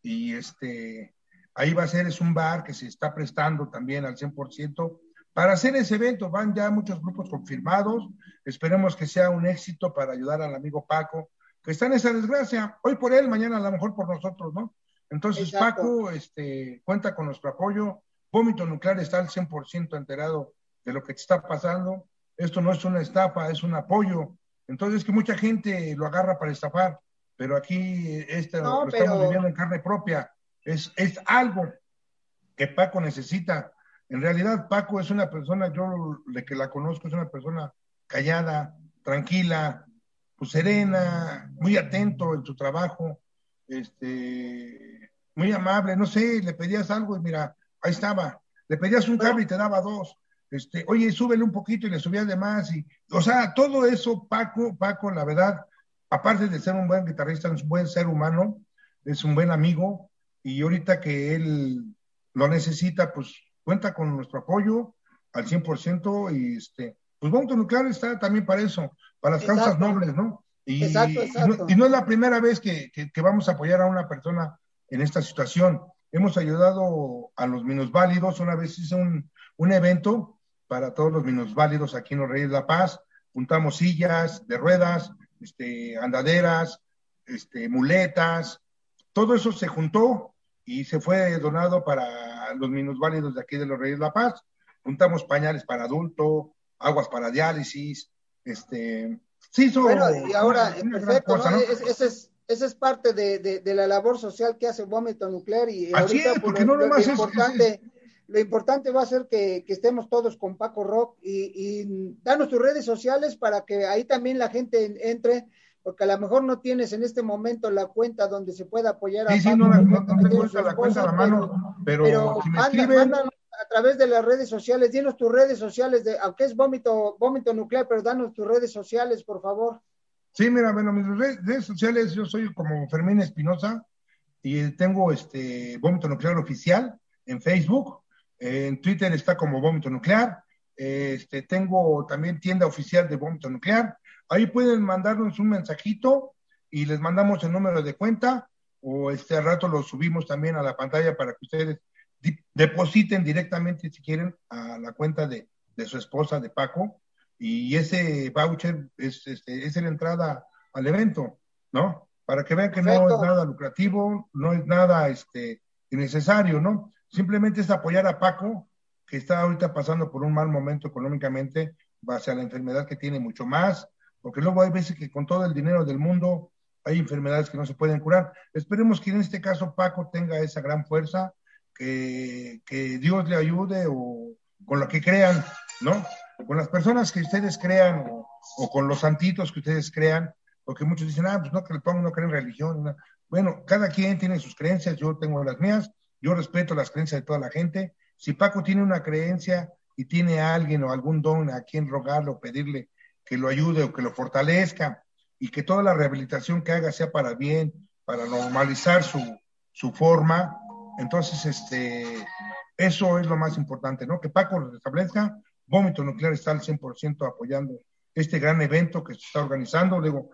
y este, ahí va a ser, es un bar que se está prestando también al 100% para hacer ese evento. Van ya muchos grupos confirmados, esperemos que sea un éxito para ayudar al amigo Paco, que está en esa desgracia, hoy por él, mañana a lo mejor por nosotros, ¿no? Entonces, Paco, este, cuenta con nuestro apoyo, Vómito Nuclear está al 100% enterado de lo que te está pasando. Esto no es una estafa, es un apoyo. Entonces, que mucha gente lo agarra para estafar, pero aquí este, lo estamos viviendo en carne propia. Es, es algo que Paco necesita. En realidad, Paco es una persona, yo de que la conozco, es una persona callada, tranquila, pues serena, muy atento en su trabajo, este, muy amable, no sé, le pedías algo y mira, ahí estaba. Le pedías un cable y te daba dos. Este, oye, súbele un poquito y le subía de más. Y, o sea, todo eso, Paco, Paco, la verdad, aparte de ser un buen guitarrista, es un buen ser humano, es un buen amigo. Y ahorita que él lo necesita, pues cuenta con nuestro apoyo al 100% y este, pues Bomto Nuclear está también para eso, para las causas nobles, ¿no? Y, exacto, exacto. Y, no, es la primera vez que, que, vamos a apoyar a una persona en esta situación. Hemos ayudado a los minusválidos. Una vez hice un, un evento para todos los minusválidos aquí en los Reyes de la Paz. Juntamos sillas de ruedas, este, andaderas, este, muletas. Todo eso se juntó y se fue donado para los minusválidos de aquí de los Reyes de la Paz. Juntamos pañales para adulto, aguas para diálisis, este, sí, bueno, y ahora, perfecto, ese es esa es parte de, la labor social que hace Vómito Nuclear y ahorita pues, lo, importante, lo importante va a ser que, estemos todos con Paco Rock y, y, danos tus redes sociales para que ahí también la gente entre, porque a lo mejor no tienes en este momento la cuenta donde se pueda apoyar a sí, Sí, no, no, tengo la cuenta a la mano, pero, si me escriben... a través de las redes sociales, dinos tus redes sociales, de, aunque es vómito, vómito nuclear, pero danos tus redes sociales, por favor. Sí, mira, bueno, mis redes, sociales, yo soy como Fermín Espinosa y tengo este Vómito Nuclear Oficial en Facebook, en Twitter está como Vómito Nuclear, este, tengo también tienda oficial de Vómito Nuclear, ahí pueden mandarnos un mensajito y les mandamos el número de cuenta o este rato lo subimos también a la pantalla para que ustedes depositen directamente si quieren a la cuenta de, de su esposa, de Paco, y ese voucher es, este, es la entrada al evento, ¿no? Para que vean que no es nada lucrativo, no es nada este, innecesario, ¿no? Simplemente es apoyar a Paco, que está ahorita pasando por un mal momento económicamente, base a la enfermedad que tiene mucho más, porque luego hay veces que con todo el dinero del mundo hay enfermedades que no se pueden curar. Esperemos que en este caso Paco tenga esa gran fuerza, que, que Dios le ayude o con lo que crean, ¿no? con las personas que ustedes crean o, con los santitos que ustedes crean, porque muchos dicen, ah, pues no que le pongo, no creen religión. Bueno, cada quien tiene sus creencias, yo tengo las mías, yo respeto las creencias de toda la gente. Si Paco tiene una creencia y tiene a alguien o algún don a quien rogarle o pedirle que lo ayude o que lo fortalezca y que toda la rehabilitación que haga sea para bien, para normalizar su, su forma, entonces este, eso es lo más importante, ¿no? Que Paco lo establezca Vómito Nuclear está al 100% apoyando este gran evento que se está organizando. Luego,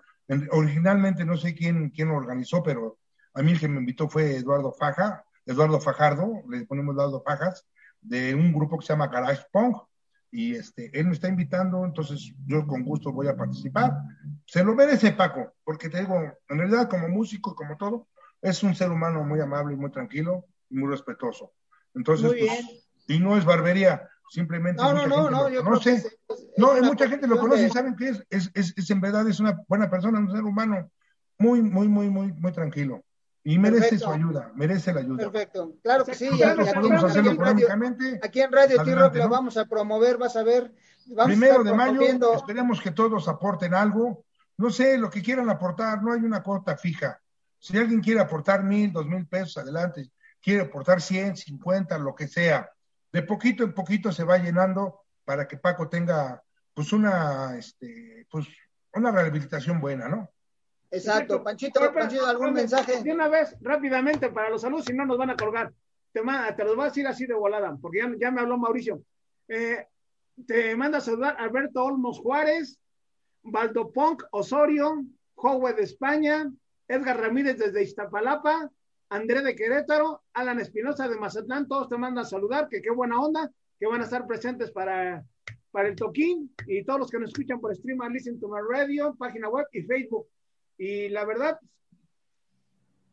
originalmente no sé quién, quién lo organizó, pero a mí el que me invitó fue Eduardo Faja, Eduardo Fajardo, le ponemos Eduardo Fajas, de un grupo que se llama Garage Punk, y este, él me está invitando, entonces yo con gusto voy a participar. Se lo merece Paco, porque te digo, en realidad como músico y como todo, es un ser humano muy amable y muy tranquilo y muy respetuoso. Entonces, pues, y no es barbería, simplemente no, no, no, no, yo no, hay mucha gente lo conoce y saben que es, es, es, en verdad es una buena persona, un ser humano muy, muy, muy, muy, muy tranquilo. Y merece su ayuda, merece la ayuda. Perfecto, claro que sí. aquí en Radio T-Rock lo vamos a promover, vas a ver. Primero de mayo, esperemos que todos aporten algo. No sé, lo que quieran aportar, no hay una cuota fija. Si alguien quiere aportar mil, dos mil pesos, adelante. Quiere aportar cien, cincuenta, lo que sea. De poquito en poquito se va llenando para que Paco tenga, pues, una, este, pues, una rehabilitación buena, ¿no? Exacto. Panchito, Panchito, ¿algún mensaje? De una vez, rápidamente, para los saludos, si no nos van a colgar. Te, te los voy a decir así de volada, porque ya, me habló Mauricio. Eh, te manda a saludar Alberto Olmos Juárez, Baldo Ponk Osorio, Jowe de España, Edgar Ramírez desde Iztapalapa, André de Querétaro, Alan Espinosa de Mazatlán, todos te mandan a saludar, que qué buena onda, que van a estar presentes para, para el toquín y todos los que nos escuchan por stream, listen to my radio, página web y Facebook. Y la verdad,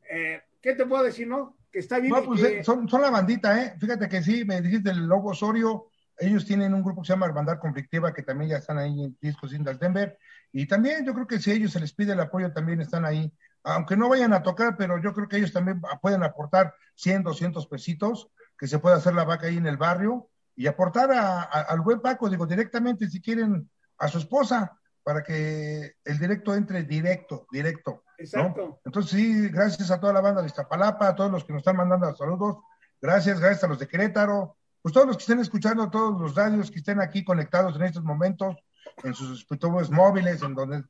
eh, ¿qué te puedo decir, no? Que está bien. Pues, eh, son, son, la bandita, ¿eh? Fíjate que sí, me dijiste el logo Osorio, ellos tienen un grupo que se llama Hermandad Conflictiva, que también ya están ahí en Discos Indas Denver. Y también yo creo que si a ellos se les pide el apoyo, también están ahí. Aunque no vayan a tocar, pero yo creo que ellos también pueden aportar 100, 200 pesitos, que se pueda hacer la vaca ahí en el barrio y aportar al buen Paco, digo, directamente si quieren a su esposa, para que el directo entre directo, directo. Exacto. Entonces, sí, gracias a toda la banda de Iztapalapa, a todos los que nos están mandando saludos. Gracias, gracias a los de Querétaro. Pues todos los que estén escuchando, todos los radios que estén aquí conectados en estos momentos, en sus dispositivos móviles, en donde,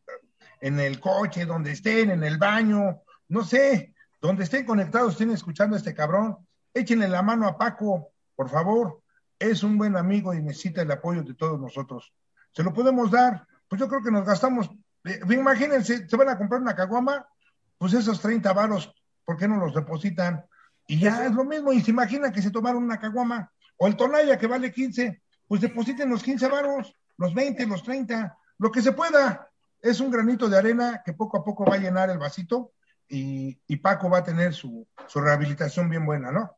en el coche, donde estén, en el baño, no sé, donde estén conectados, estén escuchando a este cabrón, échenle la mano a Paco, por favor. Es un buen amigo y necesita el apoyo de todos nosotros. Se lo podemos dar pues yo creo que nos gastamos, eh, imagínense, se van a comprar una caguama, pues esos 30 varos, ¿por qué no los depositan? Y ya es lo mismo, y se imaginan que se tomaron una caguama, o el tonalla que vale 15, pues depositen los 15 varos, los 20, los 30, lo que se pueda. Es un granito de arena que poco a poco va a llenar el vasito y, Paco va a tener su, su rehabilitación bien buena, ¿no?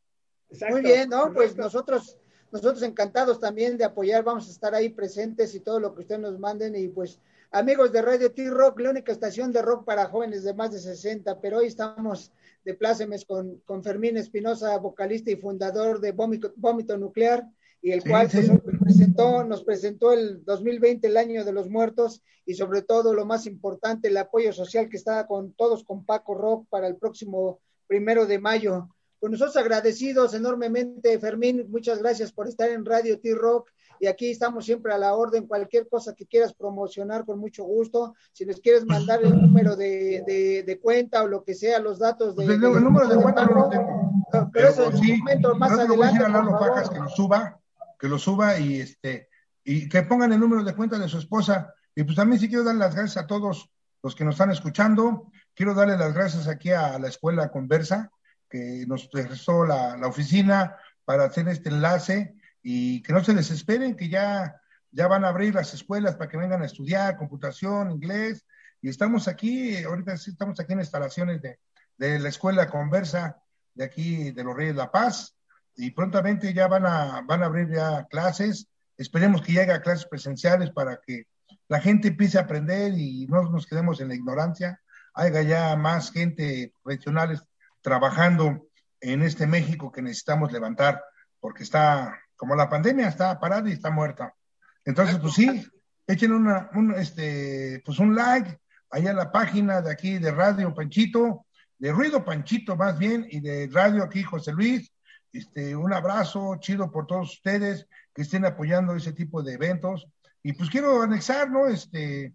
Muy bien, ¿no? Pues nosotros nosotros encantados también de apoyar, vamos a estar ahí presentes y todo lo que ustedes nos manden. Y pues, amigos de Radio T-Rock, la única estación de rock para jóvenes de más de 60, pero hoy estamos de plácemes con, con Fermín Espinosa, vocalista y fundador de Vómito, Nuclear, y el cual pues, Nos, presentó, nos presentó el 2020, el año de los muertos, y sobre todo lo más importante, el apoyo social que está con todos con Paco Rock para el próximo primero de mayo. Pues nosotros agradecidos enormemente, Fermín, muchas gracias por estar en Radio T-Rock y aquí estamos siempre a la orden, cualquier cosa que quieras promocionar con mucho gusto, si nos quieres mandar el número de, de, cuenta o lo que sea, los datos de... Pues el, número de cuenta no lo tengo. pero, eso en sí, momento más adelante. Voy a decir a Lalo Pacas que lo suba, que lo suba y este y que pongan el número de cuenta de su esposa. Y pues también sí quiero dar las gracias a todos los que nos están escuchando. Quiero darle las gracias aquí a la escuela Conversa, que nos prestó la, la, oficina para hacer este enlace y que no se desesperen, que ya, ya van a abrir las escuelas para que vengan a estudiar computación, inglés, y estamos aquí, ahorita sí estamos aquí en instalaciones de, de la escuela Conversa de aquí de los Reyes de La Paz, y prontamente ya van a, van a abrir ya clases, esperemos que llegue a clases presenciales para que la gente empiece a aprender y no nos quedemos en la ignorancia, haya ya más gente profesionales trabajando en este México que necesitamos levantar, porque está, como la pandemia está parada y está muerta. Entonces, pues sí, echen una, un, este, pues un like allá en la página de aquí de Radio Panchito, de Ruido Panchito más bien, y de Radio aquí José Luis. Este, un abrazo chido por todos ustedes que estén apoyando ese tipo de eventos. Y pues quiero anexar, ¿no? Este,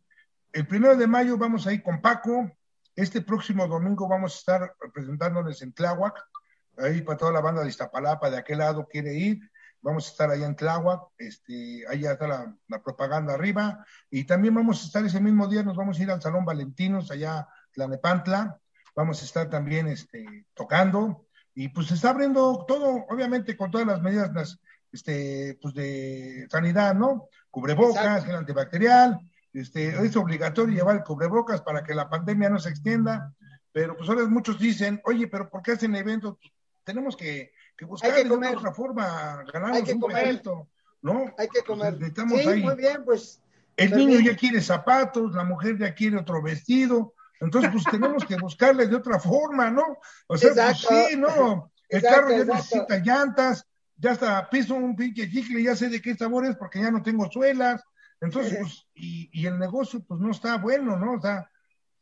el primero de mayo vamos a ir con Paco, este próximo domingo vamos a estar presentándoles en Tláhuac, ahí para toda la banda de Iztapalapa, de aquel lado quiere ir, vamos a estar allá en Tláhuac, este, ahí está la, propaganda arriba, y también vamos a estar ese mismo día, nos vamos a ir al Salón Valentinos, allá Tlanepantla, vamos a estar también este, tocando, y pues se está abriendo todo, obviamente con todas las medidas este, pues de sanidad, ¿no? Cubrebocas, gel antibacterial, este, es obligatorio llevar el cubrebocas para que la pandemia no se extienda, pero pues ahora muchos dicen, oye, pero ¿por qué hacen eventos? Pues, tenemos que, buscar de otra forma ganar un comer. ¿no? Hay que comer. sí, muy bien, pues. El niño ya quiere zapatos, la mujer ya quiere otro vestido, Entonces, pues tenemos que buscarle de otra forma, ¿no? O sea, pues sí, ¿no? El carro ya necesita llantas, ya está, piso un pinche chicle, ya sé de qué sabor es porque ya no tengo suelas. Entonces, pues, y, y el negocio, pues no está bueno, ¿no? O sea,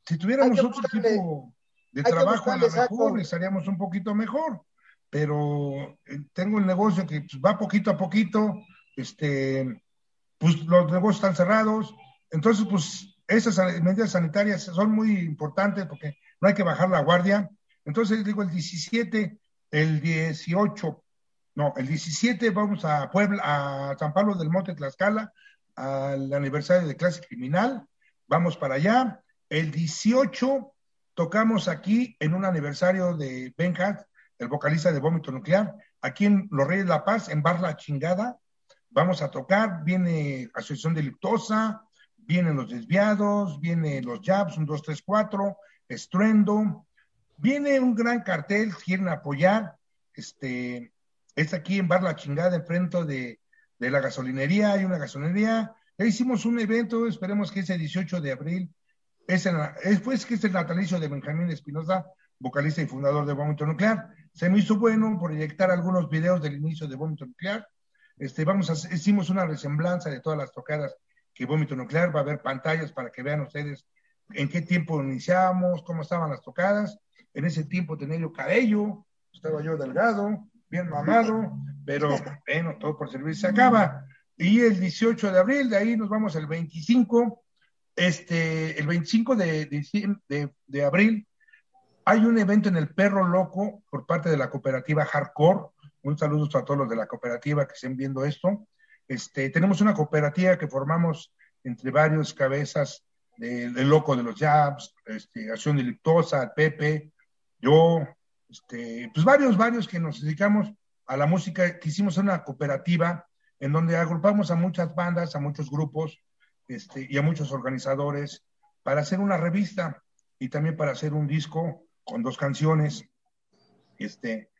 si tuviéramos otro tipo de trabajo, a lo mejor estaríamos un poquito mejor. Pero eh, tengo el negocio que pues, va poquito a poquito, este, pues los negocios están cerrados. Entonces, pues esas medidas sanitarias son muy importantes porque no hay que bajar la guardia. Entonces, digo, el 17, el 18, no, el 17 vamos a Puebla, a San Pablo del Monte Tlaxcala, al aniversario de clase criminal. Vamos para allá. El 18 tocamos aquí en un aniversario de Ben el vocalista de Vómito Nuclear, aquí en Los Reyes de la Paz, en Bar La Chingada. Vamos a tocar, viene Asociación Delictosa, vienen los desviados, vienen los jabs, un 2, 3, 4, estruendo. Viene un gran cartel, quieren apoyar. Este, es aquí en Bar La Chingada, enfrente de, de la gasolinería, hay una gasolinería. Hicimos un evento, esperemos que ese 18 de abril, es, es pues que es el natalicio de Benjamín Espinosa, vocalista y fundador de Vómito Nuclear. Se me hizo bueno proyectar algunos videos del inicio de Vómito Nuclear. Este, vamos hicimos una resemblanza de todas las tocadas que Vómito Nuclear, va a haber pantallas para que vean ustedes en qué tiempo iniciamos, cómo estaban las tocadas. En ese tiempo tenía yo cabello, estaba yo delgado, bien mamado, pero bueno, todo por servir se acaba. Y el 18 de abril, de ahí nos vamos al 25, este, el 25 de, de, de abril, hay un evento en el Perro Loco por parte de la cooperativa Hardcore. Un saludo a todos los de la cooperativa que estén viendo esto. Este, tenemos una cooperativa que formamos entre varios cabezas del de loco de los jabs, este, Acción Delictosa, Pepe, yo, este, pues varios, varios que nos dedicamos a la música, que hicimos una cooperativa en donde agrupamos a muchas bandas, a muchos grupos este, y a muchos organizadores para hacer una revista y también para hacer un disco con dos canciones. Este,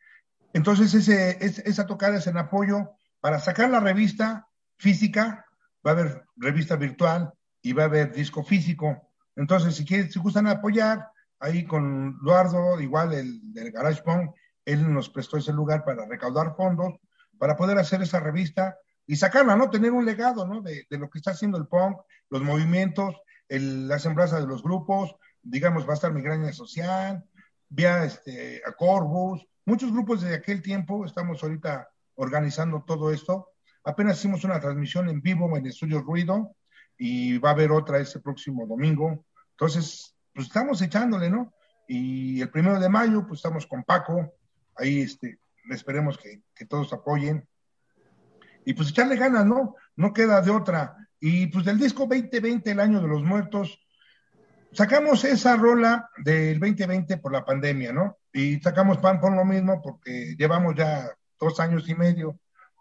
entonces, ese, esa tocada es en apoyo para sacar la revista física, va a haber revista virtual y va a haber disco físico. Entonces, si quieren, si gustan apoyar, ahí con Eduardo, igual el del Garage Punk, él nos prestó ese lugar para recaudar fondos, para poder hacer esa revista y sacarla, ¿no? Tener un legado, ¿no? De, lo que está haciendo el punk, los movimientos, el, la semblanza de los grupos, digamos, va a estar Migraña Social, vía este, a muchos grupos de aquel tiempo, estamos ahorita organizando todo esto. Apenas hicimos una transmisión en vivo en Estudio Ruido y va a haber otra ese próximo domingo. Entonces, pues estamos echándole, ¿no? Y el primero de mayo, pues estamos con Paco, ahí este, esperemos que, que todos apoyen. Y pues echarle ganas, ¿no? No queda de otra. Y pues del disco 2020, el año de los muertos, sacamos esa rola del 2020 por la pandemia, ¿no? Y sacamos pan por lo mismo porque llevamos ya dos años y medio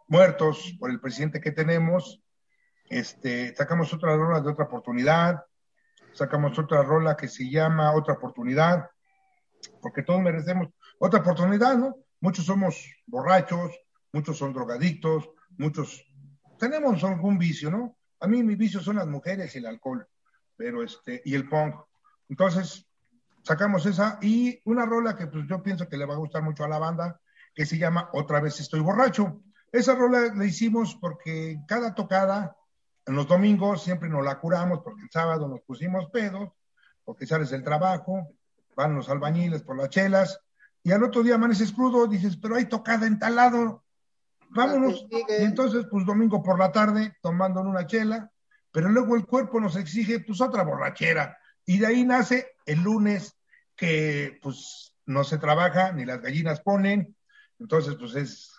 muertos por el presidente que tenemos. Este, sacamos otra rola de otra oportunidad, sacamos otra rola que se llama Otra oportunidad, porque todos merecemos otra oportunidad, ¿no? Muchos somos borrachos, muchos son drogadictos, muchos tenemos algún vicio, ¿no? A mí mi vicio son las mujeres y el alcohol, pero este, y el punk. Entonces, sacamos esa y una rola que pues yo pienso que le va a gustar mucho a la banda, que se llama Otra vez estoy borracho. Esa rola la hicimos porque cada tocada, en los domingos siempre nos la curamos, porque el sábado nos pusimos pedos, porque sales del trabajo, van los albañiles por las chelas, y al otro día amaneces crudo, dices, pero hay tocada en tal lado, vámonos. Y entonces, pues domingo por la tarde, tomando una chela, pero luego el cuerpo nos exige, pues otra borrachera. Y de ahí nace el lunes que, pues, no se trabaja, ni las gallinas ponen, entonces, pues es,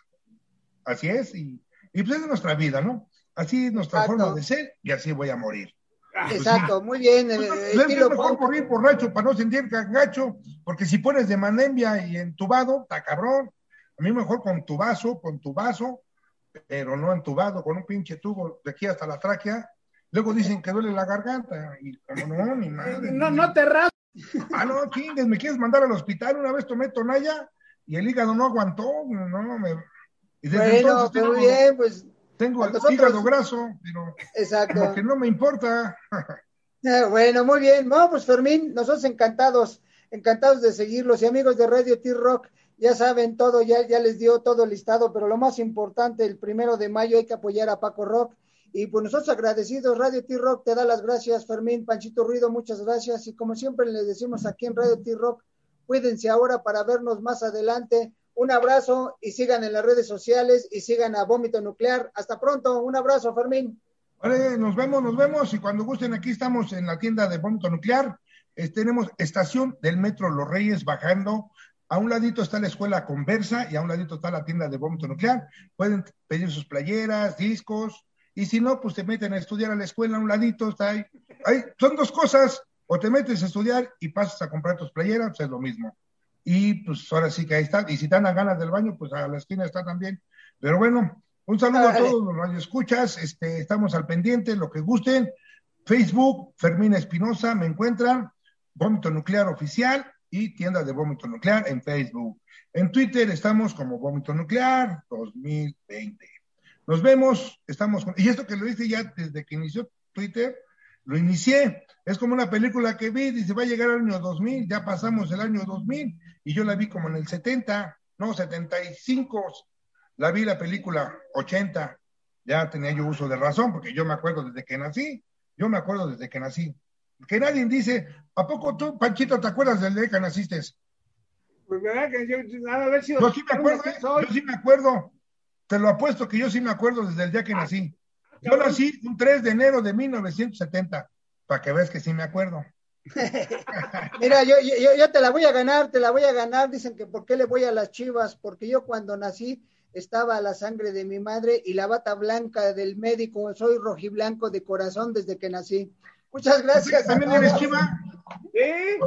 así es, y, y pues es nuestra vida, ¿no? Así es nuestra forma de ser y así voy a morir. Ah, pues Exacto, muy bien. Pues, es mejor morir borracho para no sentir gacho, porque si pones de manembia y entubado, está cabrón. A mí mejor con tu vaso, con tu vaso, pero no entubado, con un pinche tubo de aquí hasta la tráquea. Luego dicen que duele la garganta, y como no, ni madre. No, no te rasas. Ah, no, chingues, me quieres mandar al hospital. Una vez tomé tonalla y el hígado no aguantó, no, me... Y bueno, pero bien, pues... Tengo el hígado graso, pero Exacto. que no me importa. Eh, [laughs] bueno, muy bien. Vamos, pues Fermín, nosotros encantados, encantados de seguirlos. Y amigos de Radio T-Rock, ya saben todo, ya, ya les dio todo listado, pero lo más importante, el primero de mayo hay que apoyar a Paco Rock. Y pues nosotros agradecidos, Radio T-Rock te da las gracias, Fermín, Panchito Ruido, muchas gracias. Y como siempre les decimos aquí en Radio T-Rock, cuídense ahora para vernos más adelante. Un abrazo y sigan en las redes sociales y sigan a Vómito Nuclear. Hasta pronto, un abrazo, Fermín. Nos vemos, nos vemos y cuando gusten aquí estamos en la tienda de Vómito Nuclear. Tenemos estación del Metro Los Reyes bajando. A un ladito está la escuela Conversa y a un ladito está la tienda de Vómito Nuclear. Pueden pedir sus playeras, discos y si no, pues te meten a estudiar a la escuela a un ladito, está ahí. ahí. Son dos cosas, o te metes a estudiar y pasas a comprar tus playeras, pues es lo mismo. Y pues ahora sí que ahí está. Y si dan ganas del baño, pues a la esquina está también. Pero bueno, un saludo a todos los radioescuchas, este, estamos al pendiente, lo que gusten. Facebook, Fermín Espinosa, me encuentran, Vómito Nuclear Oficial y tienda de Vómito Nuclear en Facebook. En Twitter estamos como Vómito Nuclear 2020. Nos vemos, estamos con... Y esto que lo hice ya desde que inició Twitter, lo inicié. Es como una película que vi, dice, va a llegar el año 2000, ya pasamos el año 2000, y yo la vi como en el 70, no, 75, la vi la película 80, ya tenía yo uso de razón, porque yo me acuerdo desde que nací, yo me acuerdo desde que nací. Que nadie dice, ¿a poco tú, Panchito, te acuerdas del día que naciste? Pues verdad que yo, a ver si yo sí me acuerdo, ¿eh? yo sí me acuerdo, te lo apuesto que yo sí me acuerdo desde el día que nací. Yo nací un 3 de enero de 1970, para que veas que sí me acuerdo. [laughs] Mira, yo, yo, yo te la voy a ganar, te la voy a ganar. Dicen que por qué le voy a las chivas, porque yo cuando nací estaba la sangre de mi madre y la bata blanca del médico. Soy rojiblanco de corazón desde que nací. Muchas gracias. ¿También eres chiva? Sí.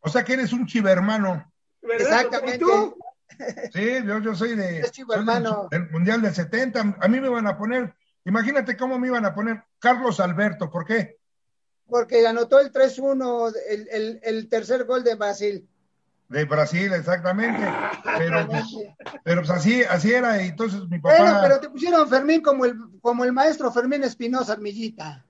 O sea que eres un chiva hermano. Exactamente. ¿Y tú? Sí, yo, yo soy de del, Mundial del 70. A mí me van a poner, imagínate cómo me iban a poner Carlos Alberto. ¿Por qué? Porque anotó el 3-1, el, el, el tercer gol de Brasil. De Brasil, exactamente. [laughs] Pero, pues, pero pues así, así era, y entonces mi papá. Bueno, pero te pusieron Fermín como el, como el maestro Fermín Espinosa, Armillita.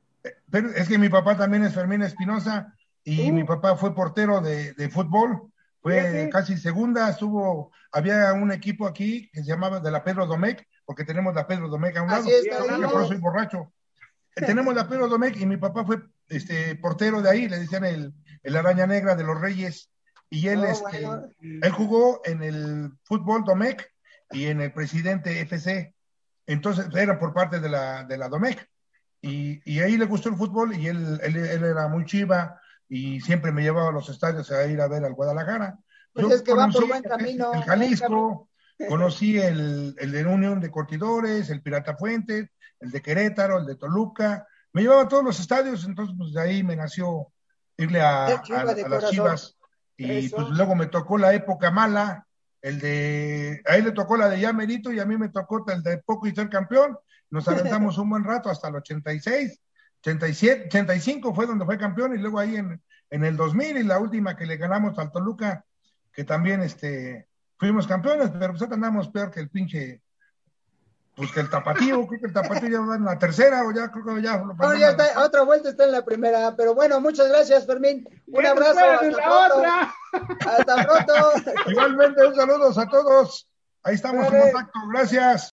Pero es que mi papá también es Fermín Espinosa, y mi papá fue portero de, de fútbol, fue casi segunda, estuvo, había un equipo aquí que se llamaba de la Pedro Domecq, porque tenemos la Pedro Domecq a un lado, yo por soy borracho. [laughs] tenemos la Pedro Domecq y mi papá fue este portero de ahí, le decían el, el araña negra de los Reyes y él, este, él jugó en el fútbol Domec y en el presidente FC. Entonces era por parte de la, de la Domec. Y, y ahí le gustó el fútbol y él, él, era muy chiva y siempre me llevaba a los estadios a ir a ver al Guadalajara. Pues es que va por buen camino. El Jalisco, conocí el, el de Unión de Cortidores, el Pirata Fuentes, el de Querétaro, el de Toluca. Me llevaba a todos los estadios, entonces pues de ahí me nació irle a, a las Chivas. Y pues luego me tocó la época mala, el de, a él le tocó la de ya merito y a mí me tocó el de poco y ser campeón. Nos aventamos un buen rato hasta el 86, 87, 85 fue donde fue campeón y luego ahí en, en el 2000 y la última que le ganamos al Toluca, que también este, fuimos campeones, pero pues andamos peor que el pinche pues que el tapatío, creo que el tapatío ya va en la tercera o ya creo que ya. No, ya está, otra vuelta está en la primera, pero bueno, muchas gracias, Fermín. Un abrazo. Hasta pronto. hasta pronto. Igualmente, un saludo a todos. Ahí estamos en contacto. Gracias.